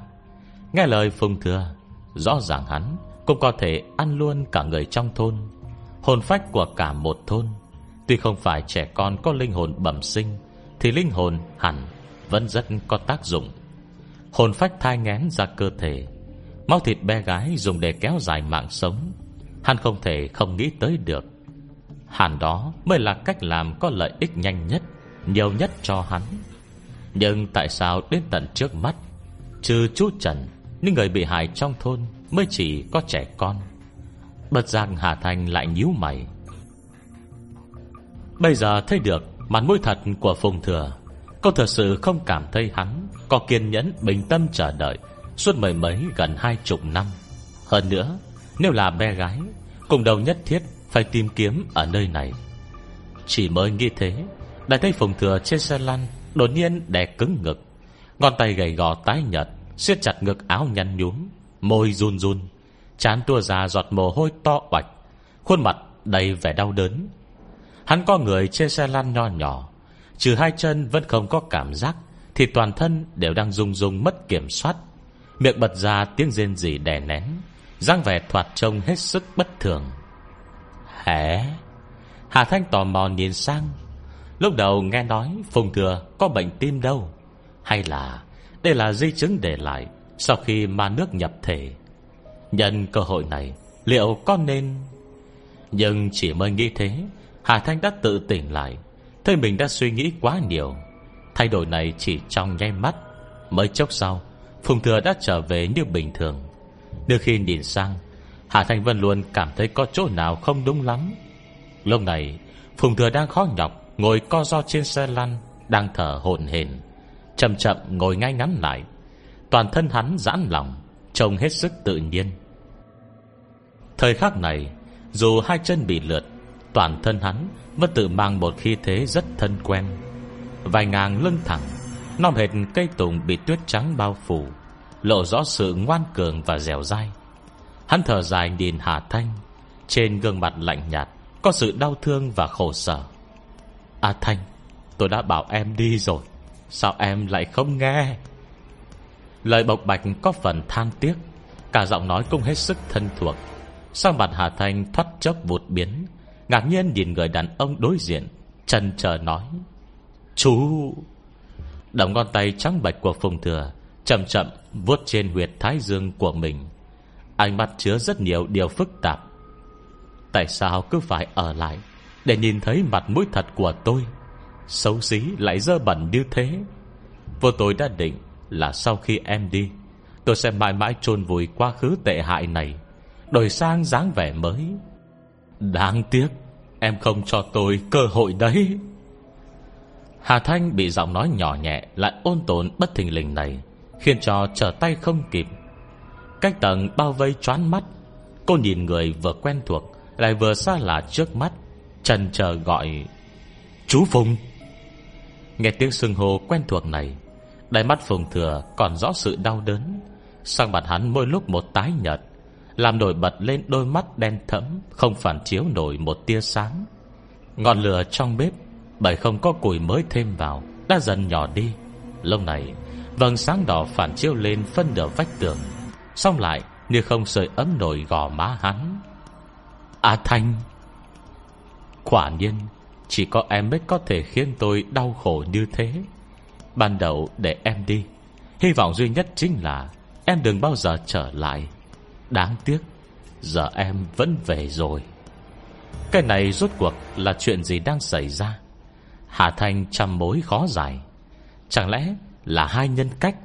Nghe lời Phùng Thừa, Rõ ràng hắn cũng có thể ăn luôn cả người trong thôn. Hồn phách của cả một thôn. Tuy không phải trẻ con có linh hồn bẩm sinh, Thì linh hồn hẳn Vẫn rất có tác dụng. Hồn phách thai ngén ra cơ thể. Máu thịt bé gái dùng để kéo dài mạng sống. Hắn không thể không nghĩ tới được. Hẳn đó mới là cách làm có lợi ích nhanh nhất, Nhiều nhất cho hắn. Nhưng tại sao đến tận trước mắt, Trừ chú Trần, Những người bị hại trong thôn Mới chỉ có trẻ con? Bất giác Hà Thanh lại nhíu mày. Bây giờ thấy được Mặt mũi thật của Phùng Thừa, Cô thật sự không cảm thấy hắn Có kiên nhẫn, bình tâm chờ đợi Suốt mười mấy gần hai chục năm. Hơn nữa, nếu là bé gái, Cùng đầu nhất thiết phải tìm kiếm ở nơi này. Chỉ mới nghĩ thế, Đã thấy phùng thừa trên xe lăn Đột nhiên đè cứng ngực, Ngón tay gầy gò tái nhật siết chặt ngực áo nhăn nhúm, Môi run run. Chán tua ra giọt mồ hôi to bạch Khuôn mặt đầy vẻ đau đớn. Hắn có người trên xe lăn nho nhỏ, Trừ hai chân vẫn không có cảm giác Thì toàn thân đều đang rung rung mất kiểm soát. Miệng bật ra tiếng rên rỉ đè nén, dáng vẻ thoạt trông hết sức bất thường. Hả Hà Thanh tò mò nhìn sang, Lúc đầu nghe nói Phùng Thừa có bệnh tim đâu, Hay là đây là di chứng để lại Sau khi ma nước nhập thể. Nhân cơ hội này, Liệu có nên? Nhưng chỉ mới nghĩ thế, Hà Thanh đã tự tỉnh lại. Thấy mình đã suy nghĩ quá nhiều, Thay đổi này chỉ trong nháy mắt. Mới chốc sau, Phùng Thừa đã trở về như bình thường. Đưa khi nhìn sang, Hà Thanh Vân luôn cảm thấy có chỗ nào không đúng lắm. Lúc này, Phùng Thừa đang khó nhọc, Ngồi co do trên xe lăn, Đang thở hồn hển, Chậm chậm ngồi ngay ngắn lại. Toàn thân hắn giãn lòng. Trông hết sức tự nhiên. Thời khắc này, Dù hai chân bị lượt, Toàn thân hắn vẫn tự mang một khí thế rất thân quen. Vài ngàn lưng thẳng, Non hệt cây tùng bị tuyết trắng bao phủ, Lộ rõ sự ngoan cường và dẻo dai. Hắn thở dài nhìn Hà Thanh, Trên gương mặt lạnh nhạt, Có sự đau thương và khổ sở. À Thanh, Tôi đã bảo em đi rồi, Sao em lại không nghe? Lời bộc bạch có phần than tiếc. Cả giọng nói cũng hết sức thân thuộc. Sang mặt Hà Thanh thoát chốc vụt biến. Ngạc nhiên nhìn người đàn ông đối diện, Trần chờ nói, Chú! Đồng ngón tay trắng bạch của Phùng Thừa Chậm chậm vuốt trên huyệt thái dương của mình. Ánh mắt chứa rất nhiều điều phức tạp. Tại sao cứ phải ở lại Để nhìn thấy mặt mũi thật của tôi? Xấu xí lại dơ bẩn như thế. Vô tôi đã định là sau khi em đi, Tôi sẽ mãi mãi chôn vùi quá khứ tệ hại này, Đổi sang dáng vẻ mới. Đáng tiếc, Em không cho tôi cơ hội đấy. Hà Thanh bị giọng nói nhỏ nhẹ Lại ôn tồn bất thình lình này, Khiến cho trở tay không kịp. Cách tầng bao vây choán mắt, Cô nhìn người vừa quen thuộc Lại vừa xa lạ trước mắt, Trần chờ gọi, Chú Phùng. Nghe tiếng sừng hô quen thuộc này Đáy mắt Phùng Thừa còn rõ sự đau đớn. Sang mặt hắn mỗi lúc một tái nhợt, Làm nổi bật lên đôi mắt đen thẫm, Không phản chiếu nổi một tia sáng. Ngọn lửa trong bếp, Bởi không có củi mới thêm vào, Đã dần nhỏ đi. Lâu này, Vầng sáng đỏ phản chiếu lên phân nửa vách tường Xong lại như không sưởi ấm nổi gò má hắn. À Thanh, Quả nhiên, Chỉ có em mới có thể khiến tôi đau khổ như thế. Ban đầu để em đi. Hy vọng duy nhất chính là Em đừng bao giờ trở lại. Đáng tiếc, Giờ em vẫn về rồi. Cái này rốt cuộc là chuyện gì đang xảy ra? Hà Thanh trăm mối khó giải. Chẳng lẽ là hai nhân cách?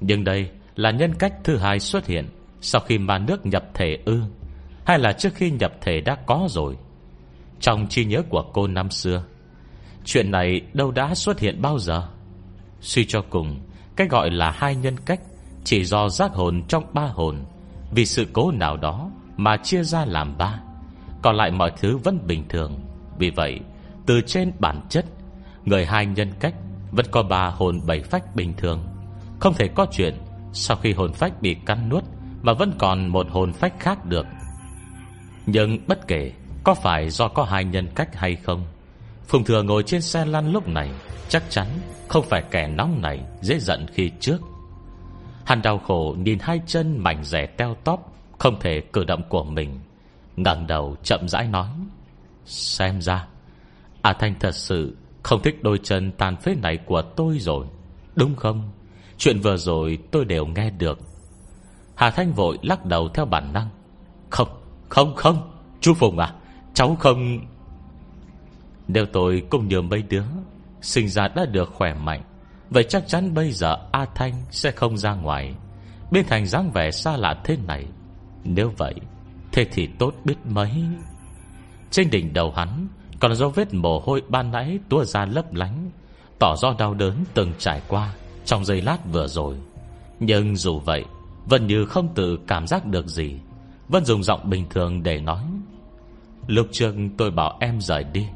Nhưng đây là nhân cách thứ hai xuất hiện Sau khi mà nước nhập thể ư? Hay là trước khi nhập thể đã có rồi? Trong trí nhớ của cô năm xưa, Chuyện này đâu đã xuất hiện bao giờ? Suy cho cùng, Cái gọi là hai nhân cách Chỉ do giác hồn trong ba hồn. Vì sự cố nào đó Mà chia ra làm ba, Còn lại mọi thứ vẫn bình thường. Vì vậy, từ trên bản chất, Người hai nhân cách Vẫn có ba hồn bảy phách bình thường. Không thể có chuyện Sau khi hồn phách bị cắn nuốt Mà vẫn còn một hồn phách khác được. Nhưng bất kể Có phải do có hai nhân cách hay không, Phùng Thừa ngồi trên xe lăn lúc này Chắc chắn không phải kẻ nóng này Dễ giận khi trước. Hắn đau khổ nhìn hai chân mảnh rẻ teo tóp Không thể cử động của mình ngẩng đầu chậm rãi nói Xem ra A Thanh thật sự không thích đôi chân tàn phế này của tôi rồi Đúng không? Chuyện vừa rồi tôi đều nghe được. Hà Thanh vội lắc đầu theo bản năng Không, không, không Chú Phùng à Cháu không Nếu tôi cũng như mấy đứa Sinh ra đã được khỏe mạnh. Vậy chắc chắn bây giờ A Thanh Sẽ không ra ngoài. Biến thành dáng vẻ xa lạ thế này. Nếu vậy, Thế thì tốt biết mấy. Trên đỉnh đầu hắn, Còn dấu vết mồ hôi ban nãy tua ra lấp lánh, Tỏ do đau đớn từng trải qua Trong giây lát vừa rồi. Nhưng dù vậy, vẫn Như không tự cảm giác được gì, vẫn dùng giọng bình thường để nói, Lúc trước tôi bảo em rời đi,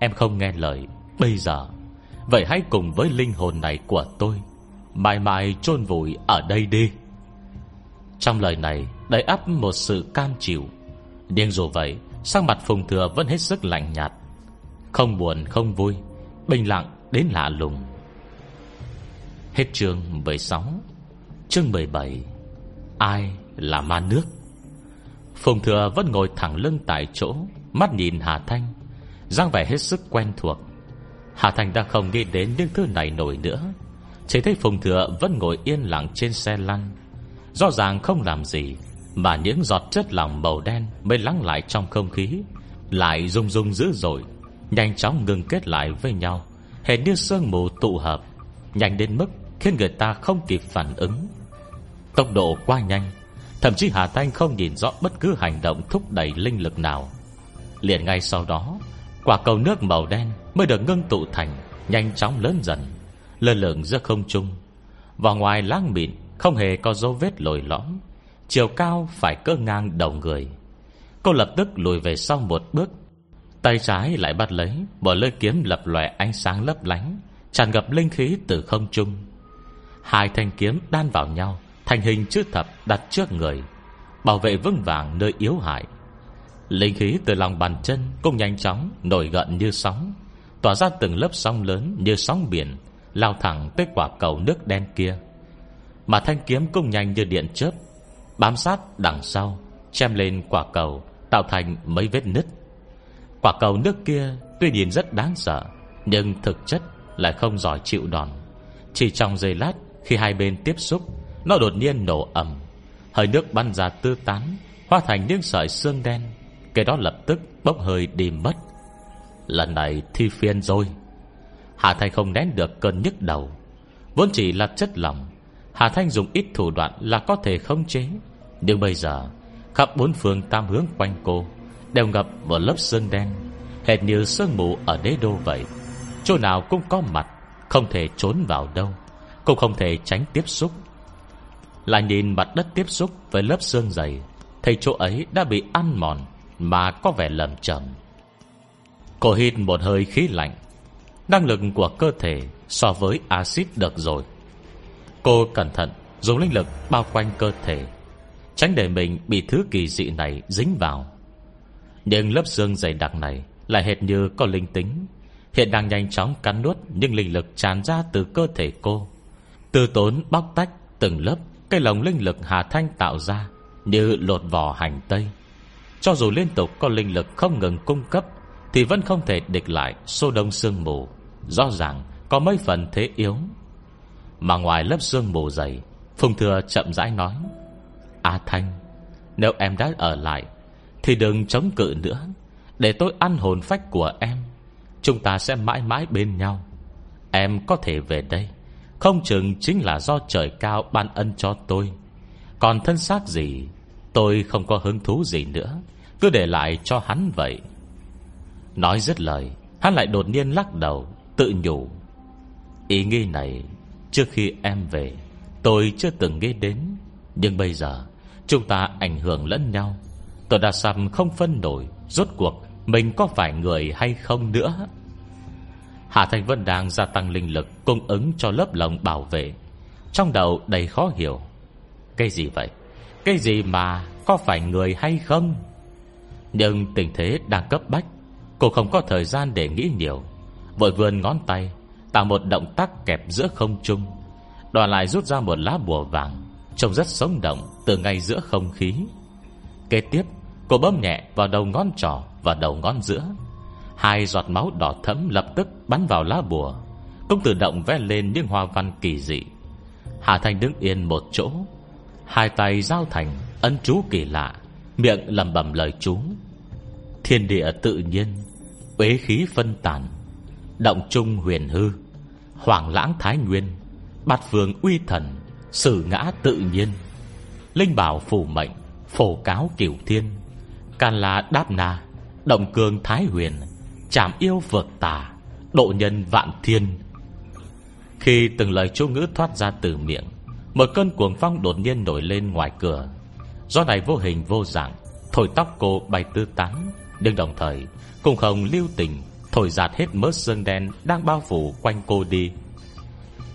Em không nghe lời, Bây giờ Vậy hãy cùng với linh hồn này của tôi. Mãi mãi chôn vùi ở đây đi. Trong lời này, Đầy ắp một sự cam chịu. Nhưng dù vậy Sang mặt Phùng Thừa vẫn hết sức lạnh nhạt. Không buồn, không vui, Bình lặng đến lạ lùng. Hết chương 16 Chương 17 Ai là ma nước? Phùng Thừa vẫn ngồi thẳng lưng tại chỗ, Mắt nhìn Hà Thanh, dáng vẻ hết sức quen thuộc. Hà Thành đã không nghĩ đến những thứ này nổi nữa. Chỉ thấy Phùng Thừa vẫn ngồi yên lặng trên xe lăn. Rõ ràng không làm gì, Mà những giọt chất lỏng màu đen Mới lắng lại trong không khí, Lại rung rung dữ dội, Nhanh chóng ngừng kết lại với nhau, Hệt như sương mù tụ hợp, Nhanh đến mức khiến người ta không kịp phản ứng. Tốc độ quá nhanh, Thậm chí Hà Thanh không nhìn rõ bất cứ hành động thúc đẩy linh lực nào. Liền ngay sau đó, Quả cầu nước màu đen mới được ngưng tụ thành, Nhanh chóng lớn dần, Lơ lửng giữa không trung. Vào ngoài láng mịn, Không hề có dấu vết lồi lõm, Chiều cao phải cỡ ngang đầu người. Cô lập tức lùi về sau một bước, Tay trái lại bắt lấy Một lưỡi kiếm lập lòe ánh sáng lấp lánh, Tràn ngập linh khí từ không trung. Hai thanh kiếm đan vào nhau, Thành hình chữ thập đặt trước người, Bảo vệ vững vàng nơi yếu hại. Linh khí từ lòng bàn chân Cũng nhanh chóng nổi gợn như sóng. Tỏa ra từng lớp sóng lớn như sóng biển, Lao thẳng tới quả cầu nước đen kia. Mà thanh kiếm cũng nhanh như điện chớp, Bám sát đằng sau, Chém lên quả cầu, Tạo thành mấy vết nứt. Quả cầu nước kia tuy nhìn rất đáng sợ, Nhưng thực chất lại không giỏi chịu đòn. Chỉ trong giây lát, Khi hai bên tiếp xúc, Nó đột nhiên nổ ẩm Hơi nước bắn ra tư tán, Hóa thành những sợi xương đen Cái đó lập tức bốc hơi đi mất. Lần này thi phiên rồi. Hà Thanh không nén được cơn nhức đầu. Vốn chỉ là chất lòng Hà Thanh dùng ít thủ đoạn là có thể khống chế. Nhưng bây giờ, Khắp bốn phương tam hướng quanh cô Đều ngập một lớp sương đen, Hệt như sương mù ở đế đô vậy. Chỗ nào cũng có mặt, Không thể trốn vào đâu, Cũng không thể tránh tiếp xúc. Là nhìn mặt đất tiếp xúc Với lớp sương dày, Thấy chỗ ấy đã bị ăn mòn Mà có vẻ lầm trầm Cô hít một hơi khí lạnh. Năng lực của cơ thể So với axit được rồi. Cô cẩn thận dùng linh lực bao quanh cơ thể, Tránh để mình bị thứ kỳ dị này dính vào. Nhưng lớp xương dày đặc này Lại hệt như có linh tính, Hiện đang nhanh chóng cắn nuốt Nhưng linh lực tràn ra từ cơ thể cô, Từ tốn bóc tách từng lớp Cây lồng linh lực Hà Thanh tạo ra Như lột vỏ hành tây. Cho dù liên tục có linh lực không ngừng cung cấp thì vẫn không thể địch lại Xô đông sương mù. Rõ ràng có mấy phần thế yếu. Mà ngoài lớp sương mù dày, Phùng Thừa chậm rãi nói, A Thanh, Nếu em đã ở lại, Thì đừng chống cự nữa. Để tôi ăn hồn phách của em, Chúng ta sẽ mãi mãi bên nhau. Em có thể về đây. Không chừng chính là do trời cao ban ân cho tôi. Còn thân xác gì, Tôi không có hứng thú gì nữa. Cứ để lại cho hắn vậy. Nói dứt lời, Hắn lại đột nhiên lắc đầu, Tự nhủ. Ý nghĩ này, Trước khi em về, Tôi chưa từng nghĩ đến. Nhưng bây giờ, Chúng ta ảnh hưởng lẫn nhau. Tôi đã xăm không phân nổi, Rốt cuộc, mình có phải người hay không nữa? Hà Thành Vân đang gia tăng linh lực, Cung ứng cho lớp lồng bảo vệ. Trong đầu đầy khó hiểu. Cái gì vậy? Cái gì mà có phải người hay không? Nhưng tình thế đang cấp bách Cô không có thời gian để nghĩ nhiều. Vội vươn ngón tay, Tạo một động tác kẹp giữa không trung Đoàn lại rút ra một lá bùa vàng, Trông rất sống động Từ ngay giữa không khí. Kế tiếp, cô bấm nhẹ vào đầu ngón trỏ Và đầu ngón giữa. Hai giọt máu đỏ thẫm lập tức bắn vào lá bùa, Cũng tự động vẽ lên những hoa văn kỳ dị. Hà Thanh đứng yên một chỗ, Hai tay giao thành Ân chú kỳ lạ, Miệng lầm bầm lời chú. Thiên địa tự nhiên, Uế khí phân tản Động trung huyền hư Hoàng lãng thái nguyên, Bát phương uy thần, Sử ngã tự nhiên, Linh bảo phủ mệnh, Phổ cáo cửu thiên, Can la đáp na, Động cường thái huyền Chảm yêu vượt tà, Độ nhân vạn thiên. Khi từng lời chú ngữ thoát ra từ miệng, Một cơn cuồng phong đột nhiên nổi lên ngoài cửa. Gió này vô hình vô dạng, Thổi tóc cô bay tư tán. Nhưng đồng thời, Cũng không lưu tình Thổi giạt hết mớ sương đen Đang bao phủ quanh cô đi.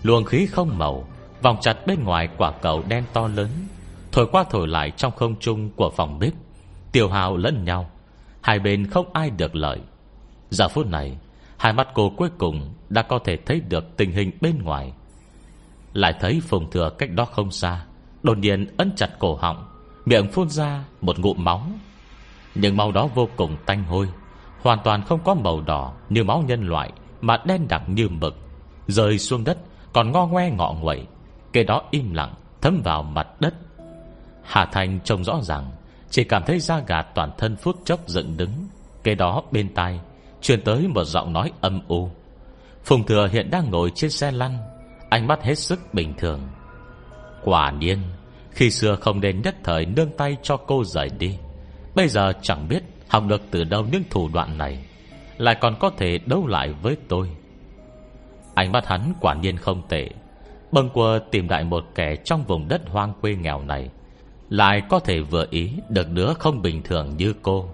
Luồng khí không màu, Vòng chặt bên ngoài quả cầu đen to lớn, Thổi qua thổi lại trong không trung của phòng bếp Tiểu hào lẫn nhau. Hai bên không ai được lợi. Giờ phút này, Hai mắt cô cuối cùng Đã có thể thấy được tình hình bên ngoài. Lại thấy Phùng Thừa cách đó không xa, Đột nhiên ấn chặt cổ họng, Miệng phun ra một ngụm máu. Nhưng máu đó vô cùng tanh hôi. Hoàn toàn không có màu đỏ Như máu nhân loại Mà đen đặc như mực. Rơi xuống đất, còn ngo ngoe ngọ nguậy. Kế đó im lặng, thấm vào mặt đất. Hà Thành trông rõ ràng, Chỉ cảm thấy da gà toàn thân phút chốc dựng đứng. Kế đó bên tai, Truyền tới một giọng nói âm u. Phùng Thừa hiện đang ngồi trên xe lăn, Ánh mắt hết sức bình thường. Quả nhiên, Khi xưa không nên nhất thời nương tay cho cô rời đi. Bây giờ chẳng biết Học được từ đâu những thủ đoạn này, Lại còn có thể đấu lại với tôi. Ánh mắt hắn quả nhiên không tệ, Bâng quơ tìm đại một kẻ Trong vùng đất hoang quê nghèo này, Lại có thể vừa ý Được đứa không bình thường như cô,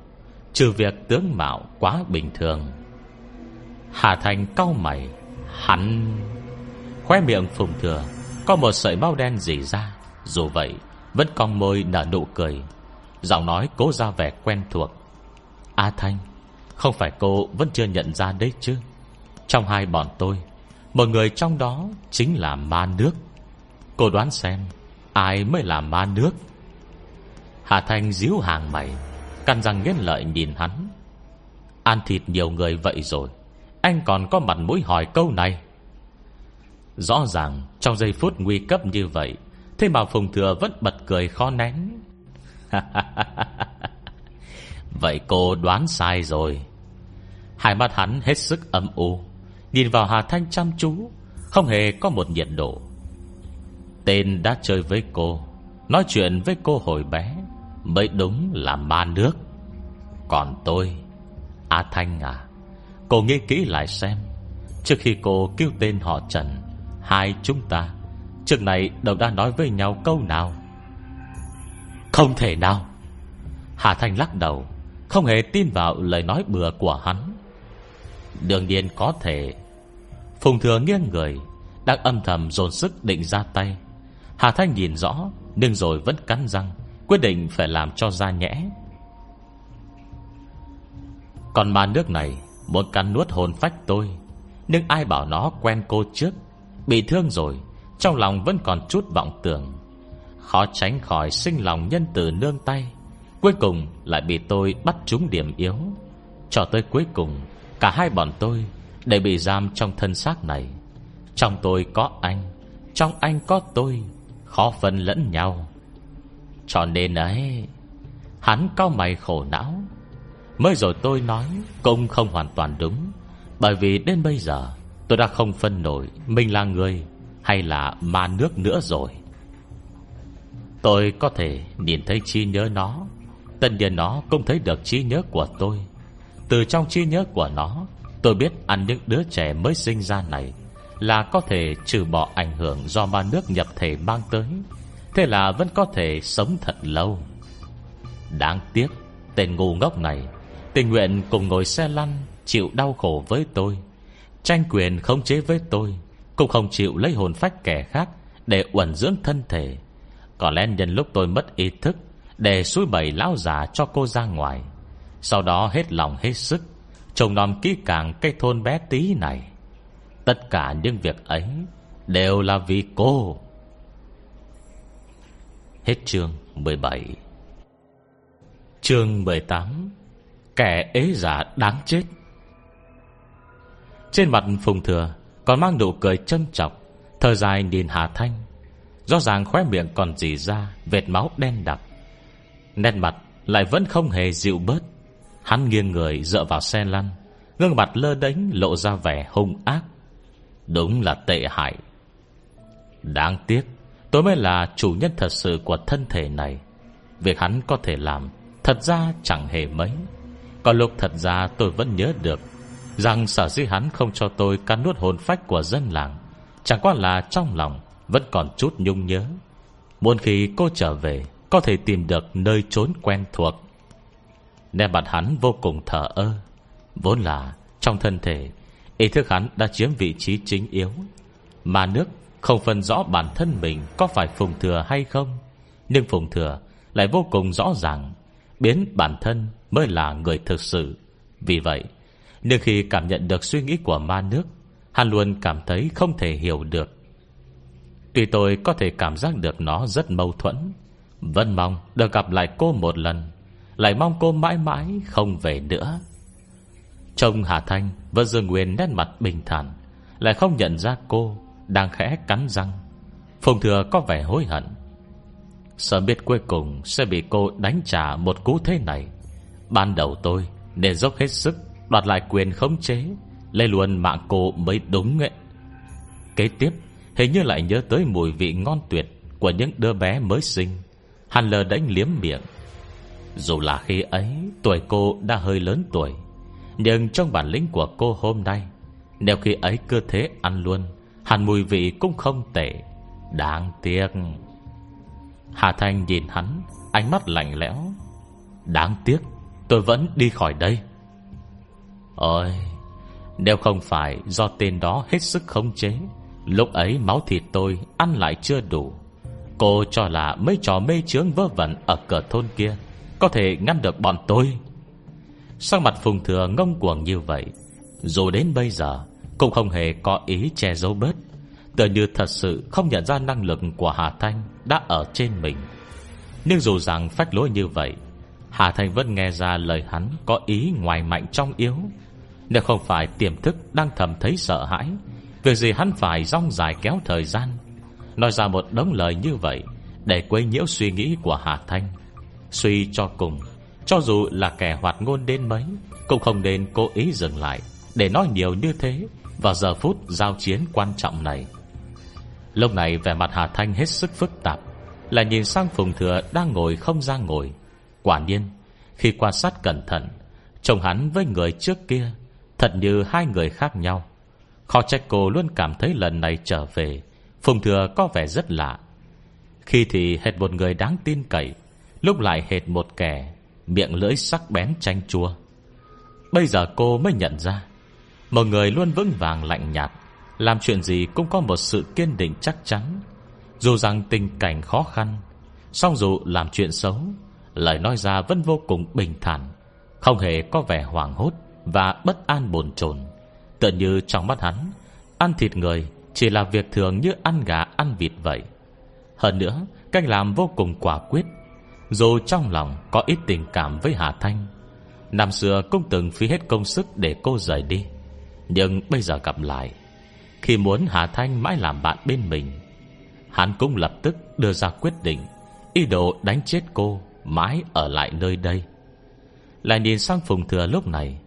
Trừ việc tướng mạo quá bình thường. Hà Thành cau mày, Hắn Khóe miệng phùng thừa, Có một sợi bao đen dì ra, Dù vậy vẫn còn môi nở nụ cười. Giọng nói cố ra vẻ quen thuộc. A Thanh, Không phải cô vẫn chưa nhận ra đấy chứ? Trong hai bọn tôi, Một người trong đó chính là ma nước. Cô đoán xem, Ai mới là ma nước? Hà Thanh díu hàng mày Căn răng nghiến lợi nhìn hắn. Ăn thịt nhiều người vậy rồi, Anh còn có mặt mũi hỏi câu này. Rõ ràng Trong giây phút nguy cấp như vậy, Thế mà Phùng Thừa vẫn bật cười khó nén. Vậy cô đoán sai rồi. Hai mắt hắn hết sức âm u, Nhìn vào Hà Thanh chăm chú, Không hề có một nhiệt độ. Tên đã chơi với cô, Nói chuyện với cô hồi bé, Mới đúng là ma nước. Còn tôi, A Thanh à Cô nghĩ kỹ lại xem. Trước khi cô kêu tên họ Trần, Hai chúng ta, Trước này đâu đã nói với nhau câu nào? Không thể nào. Hà Thanh lắc đầu, Không hề tin vào lời nói bừa của hắn. Đương nhiên có thể. Phùng thừa nghiêng người, Đang âm thầm dồn sức định ra tay. Hà Thanh nhìn rõ, Nhưng rồi vẫn cắn răng, Quyết định phải làm cho ra nhẽ. Còn ma nước này Muốn cắn nuốt hồn phách tôi, Nhưng ai bảo nó quen cô trước? Bị thương rồi, Trong lòng vẫn còn chút vọng tưởng. Khó tránh khỏi sinh lòng nhân từ nương tay, Cuối cùng lại bị tôi bắt trúng điểm yếu. Cho tới cuối cùng, Cả hai bọn tôi Đều bị giam trong thân xác này. Trong tôi có anh, Trong anh có tôi, Khó phân lẫn nhau. Cho nên ấy, Hắn cao mày khổ não. Mới rồi tôi nói Cũng không hoàn toàn đúng, Bởi vì đến bây giờ Tôi đã không phân nổi Mình là người Hay là ma nước nữa rồi. Tôi có thể nhìn thấy trí nhớ nó. Tất nhiên nó cũng thấy được trí nhớ của tôi. Từ trong trí nhớ của nó, Tôi biết ăn những đứa trẻ mới sinh ra này Là có thể trừ bỏ ảnh hưởng Do ma nước nhập thể mang tới. Thế là vẫn có thể sống thật lâu. Đáng tiếc, Tên ngu ngốc này Tình nguyện cùng ngồi xe lăn Chịu đau khổ với tôi. Tranh quyền không chế với tôi, Cũng không chịu lấy hồn phách kẻ khác Để uẩn dưỡng thân thể. Có lẽ nhân lúc tôi mất ý thức, Để suối bầy lão già cho cô ra ngoài. Sau đó hết lòng hết sức Trông nom kỹ càng cây thôn bé tí này. Tất cả những việc ấy Đều là vì cô. Hết chương 17 Chương 18 Kẻ ế giả đáng chết. Trên mặt Phùng Thừa Còn mang nụ cười châm chọc Thở dài nhìn Hà Thanh. Rõ ràng khóe miệng còn dì ra, Vệt máu đen đặc. Nét mặt lại vẫn không hề dịu bớt. Hắn nghiêng người dựa vào xe lăn, Gương mặt lơ đánh lộ ra vẻ hung ác. Đúng là tệ hại. Đáng tiếc, Tôi mới là chủ nhân thật sự của thân thể này. Việc hắn có thể làm Thật ra chẳng hề mấy. Còn lúc thật ra tôi vẫn nhớ được Rằng sở dĩ hắn không cho tôi Cắn nuốt hồn phách của dân làng, Chẳng qua là trong lòng vẫn còn chút nhung nhớ. Muốn khi cô trở về, Có thể tìm được nơi trốn quen thuộc. Nét mặt hắn vô cùng thở ơ, Vốn là trong thân thể, Ý thức hắn đã chiếm vị trí chính yếu. Mà nước không phân rõ bản thân mình Có phải phùng thừa hay không, Nhưng phùng thừa lại vô cùng rõ ràng, Biến bản thân mới là người thực sự. Vì vậy, Nhưng khi cảm nhận được suy nghĩ của ma nước, Hắn luôn cảm thấy không thể hiểu được. Tuy tôi có thể cảm giác được nó rất mâu thuẫn, Vẫn mong được gặp lại cô một lần, Lại mong cô mãi mãi không về nữa. Trông Hà Thanh vẫn dương nguyên nét mặt bình thản, Lại không nhận ra cô Đang khẽ cắn răng. Phùng thừa có vẻ hối hận. Sợ biết cuối cùng sẽ bị cô đánh trả một cú thế này, Ban đầu tôi Để dốc hết sức Đoạt lại quyền khống chế, Lấy luôn mạng cô mới đúng ấy. Kế tiếp Hình như lại nhớ tới mùi vị ngon tuyệt Của những đứa bé mới sinh. Hàn lờ đánh liếm miệng. Dù là khi ấy, Tuổi cô đã hơi lớn tuổi, Nhưng trong bản lĩnh của cô hôm nay, Nếu khi ấy cơ thế ăn luôn hàn mùi vị cũng không tệ. Đáng tiếc. Hà Thanh nhìn hắn, Ánh mắt lạnh lẽo. Đáng tiếc, tôi vẫn đi khỏi đây. Ôi, Nếu không phải do tên đó hết sức khống chế Lúc ấy máu thịt tôi Ăn lại chưa đủ. Cô cho là mấy trò mê chướng vơ vẩn Ở cửa thôn kia Có thể ngăn được bọn tôi. Sang mặt phùng thừa ngông cuồng như vậy, Dù đến bây giờ Cũng không hề có ý che giấu bớt. Tựa như thật sự không nhận ra năng lực Của Hà Thanh đã ở trên mình. Nhưng dù rằng phách lối như vậy, Hà Thanh vẫn nghe ra lời hắn Có ý ngoài mạnh trong yếu. Nếu không phải tiềm thức đang thầm thấy sợ hãi Việc gì hắn phải rong dài kéo thời gian? Nói ra một đống lời như vậy Để quấy nhiễu suy nghĩ của Hà Thanh. Suy cho cùng, Cho dù là kẻ hoạt ngôn đến mấy, Cũng không nên cố ý dừng lại Để nói nhiều như thế Vào giờ phút giao chiến quan trọng này. Lúc này vẻ mặt Hà Thanh hết sức phức tạp Là nhìn sang Phùng Thừa đang ngồi không ra ngồi. Quả nhiên, Khi quan sát cẩn thận Chồng hắn với người trước kia, Thật như hai người khác nhau. Khó trách cô luôn cảm thấy lần này trở về, Phùng Thừa có vẻ rất lạ. Khi thì hệt một người đáng tin cậy, Lúc lại hệt một kẻ Miệng lưỡi sắc bén chanh chua. Bây giờ cô mới nhận ra, Một người luôn vững vàng lạnh nhạt, Làm chuyện gì cũng có một sự kiên định chắc chắn. Dù rằng tình cảnh khó khăn, song dù làm chuyện xấu, Lời nói ra vẫn vô cùng bình thản, Không hề có vẻ hoảng hốt Và bất an bồn chồn. Tựa như trong mắt hắn. Ăn thịt người chỉ là việc thường như ăn gà, ăn vịt vậy. Hơn nữa, Cách làm vô cùng quả quyết. Dù trong lòng có ít tình cảm với Hà Thanh, Năm xưa cũng từng phí hết công sức để cô rời đi. Nhưng bây giờ gặp lại, Khi muốn Hà Thanh mãi làm bạn bên mình, Hắn cũng lập tức đưa ra quyết định Ý đồ đánh chết cô Mãi ở lại nơi đây. Lại nhìn sang Phùng Thừa lúc này,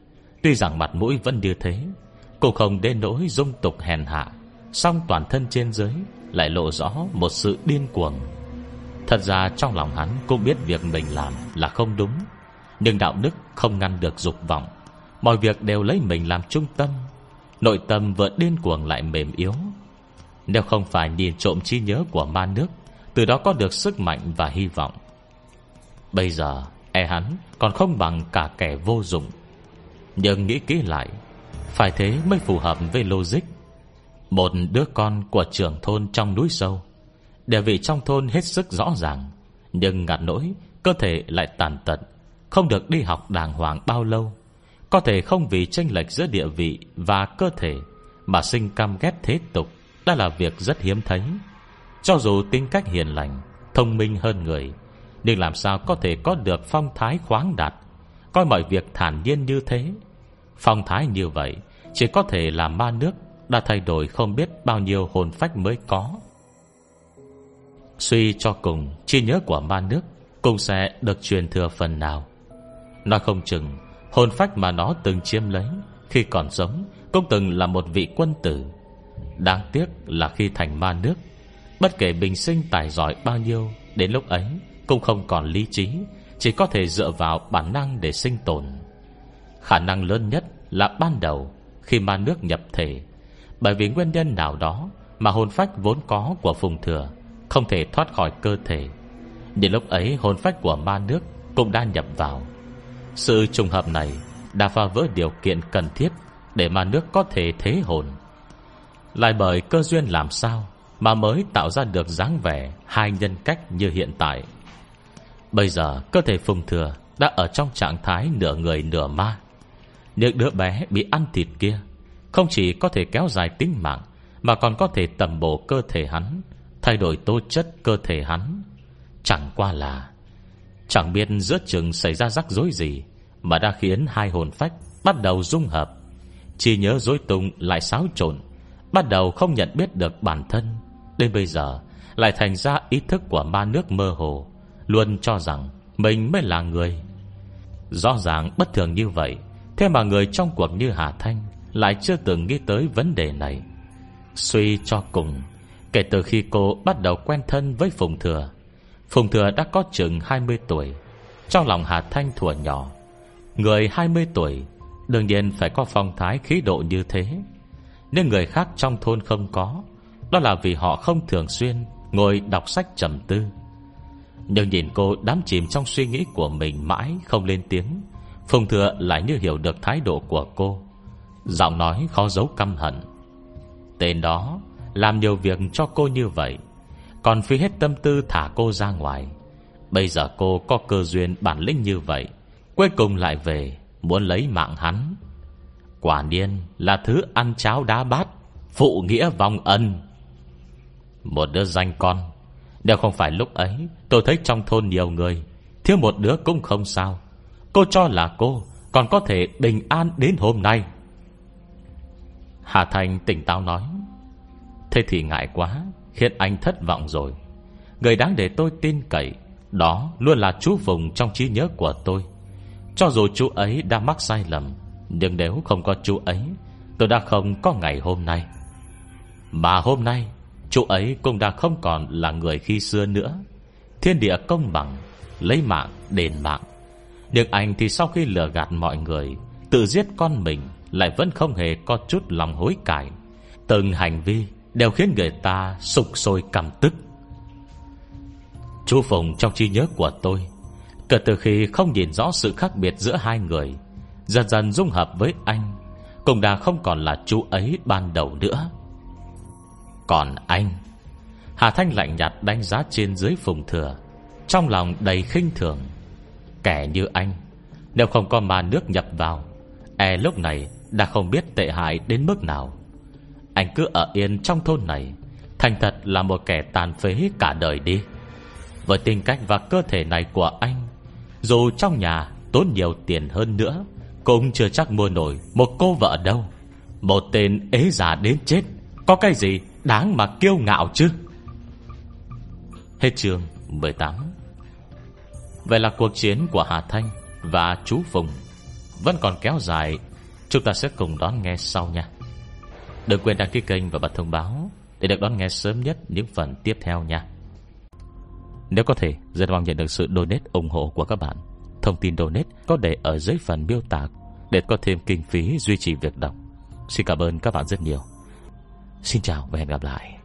Tuy rằng mặt mũi vẫn như thế Cô không đến nỗi dung tục hèn hạ. Xong toàn thân trên dưới Lại lộ rõ một sự điên cuồng. Thật ra trong lòng hắn cũng biết việc mình làm là không đúng, Nhưng đạo đức không ngăn được dục vọng. Mọi việc đều lấy mình làm trung tâm, Nội tâm vừa điên cuồng lại mềm yếu. Nếu không phải nhìn trộm trí nhớ của ma nước, Từ đó có được sức mạnh và hy vọng. Bây giờ e hắn còn không bằng cả kẻ vô dụng. Nhưng nghĩ kỹ lại phải thế mới phù hợp với logic. Một đứa con của trưởng thôn trong núi sâu, Địa vị trong thôn hết sức rõ ràng, Nhưng ngặt nỗi Cơ thể lại tàn tật, Không được đi học đàng hoàng bao lâu. Có thể không vì tranh lệch giữa địa vị Và cơ thể Mà sinh căm ghét thế tục, Đã là việc rất hiếm thấy. Cho dù tính cách hiền lành, Thông minh hơn người, Nhưng làm sao có thể có được phong thái khoáng đạt? Coi mọi việc thản nhiên như thế Phong thái như vậy, Chỉ có thể là ma nước đã thay đổi không biết bao nhiêu hồn phách mới có. Suy cho cùng Chi nhớ của ma nước Cũng sẽ được truyền thừa phần nào. Nó không chừng, Hồn phách mà nó từng chiếm lấy Khi còn sống Cũng từng là một vị quân tử. Đáng tiếc là khi thành ma nước, Bất kể bình sinh tài giỏi bao nhiêu, Đến lúc ấy Cũng không còn lý trí, Chỉ có thể dựa vào bản năng để sinh tồn. Khả năng lớn nhất là ban đầu Khi ma nước nhập thể. Bởi vì nguyên nhân nào đó Mà hồn phách vốn có của Phùng Thừa Không thể thoát khỏi cơ thể Đến lúc ấy hồn phách của ma nước Cũng đã nhập vào. Sự trùng hợp này Đã phá vỡ điều kiện cần thiết Để ma nước có thể thế hồn. Lại bởi cơ duyên làm sao Mà mới tạo ra được dáng vẻ Hai nhân cách như hiện tại. Bây giờ cơ thể Phùng Thừa Đã ở trong trạng thái nửa người nửa ma. Những đứa bé bị ăn thịt kia Không chỉ có thể kéo dài tính mạng, Mà còn có thể tầm bổ cơ thể hắn, Thay đổi tố chất cơ thể hắn. Chẳng qua là, Chẳng biết giữa chừng xảy ra rắc rối gì Mà đã khiến hai hồn phách Bắt đầu dung hợp. Chỉ nhớ dối tung lại xáo trộn, Bắt đầu không nhận biết được bản thân. Đến bây giờ, Lại thành ra ý thức của ma nước mơ hồ, Luôn cho rằng Mình mới là người. Rõ ràng bất thường như vậy Thế mà người trong cuộc như Hà Thanh Lại chưa từng nghĩ tới vấn đề này. Suy cho cùng, Kể từ khi cô bắt đầu quen thân với Phùng Thừa Phùng Thừa đã có chừng 20 tuổi. Trong lòng Hà Thanh thuở nhỏ, Người 20 tuổi Đương nhiên phải có phong thái khí độ như thế. Nhưng người khác trong thôn không có, Đó là vì họ không thường xuyên Ngồi đọc sách trầm tư. Nhưng nhìn cô đám chìm trong suy nghĩ của mình Mãi không lên tiếng Phùng Thừa lại như hiểu được thái độ của cô. Giọng nói khó giấu căm hận. Tên đó Làm nhiều việc cho cô như vậy, Còn phí hết tâm tư thả cô ra ngoài. Bây giờ cô có cơ duyên bản lĩnh như vậy, Cuối cùng lại về, Muốn lấy mạng hắn. Quả nhiên là thứ ăn cháo đá bát, Phụ nghĩa vong ân. Một đứa danh con đều không phải lúc ấy Tôi thấy trong thôn nhiều người, Thiếu một đứa cũng không sao. Cô cho là cô Còn có thể bình an đến hôm nay. Hà Thành tỉnh táo nói, Thế thì ngại quá, Khiến anh thất vọng rồi. Người đáng để tôi tin cậy, Đó luôn là chú Phùng trong trí nhớ của tôi. Cho dù chú ấy đã mắc sai lầm, Nhưng nếu không có chú ấy, Tôi đã không có ngày hôm nay. Mà hôm nay, Chú ấy cũng đã không còn là người khi xưa nữa. Thiên địa công bằng, Lấy mạng đền mạng. Nhưng anh thì sau khi lừa gạt mọi người, Tự giết con mình Lại vẫn không hề có chút lòng hối cải. Từng hành vi Đều khiến người ta sục sôi cảm tức. Chú Phùng trong trí nhớ của tôi, Kể từ khi không nhìn rõ sự khác biệt giữa hai người, Dần dần dung hợp với anh, Cũng đã không còn là chú ấy ban đầu nữa. Còn anh, Hà Thanh lạnh nhạt đánh giá trên dưới Phùng Thừa, Trong lòng đầy khinh thường. Kẻ như anh. Nếu không có ma nước nhập vào E lúc này đã không biết tệ hại đến mức nào. Anh cứ ở yên trong thôn này, Thành thật là một kẻ tàn phế cả đời đi. Với tính cách và cơ thể này của anh, Dù trong nhà tốn nhiều tiền hơn nữa, Cũng chưa chắc mua nổi Một cô vợ đâu. Một tên ế già đến chết, Có cái gì đáng mà kiêu ngạo chứ? Hết chương 18 Vậy là cuộc chiến của Hà Thanh Và chú Phùng Vẫn còn kéo dài. Chúng ta sẽ cùng đón nghe sau nha. Đừng quên đăng ký kênh và bật thông báo Để được đón nghe sớm nhất những phần tiếp theo nha. Nếu có thể, Rất mong nhận được sự donate ủng hộ của các bạn. Thông tin donate có để ở dưới phần miêu tả Để có thêm kinh phí duy trì việc đọc. Xin cảm ơn các bạn rất nhiều. Xin chào và hẹn gặp lại.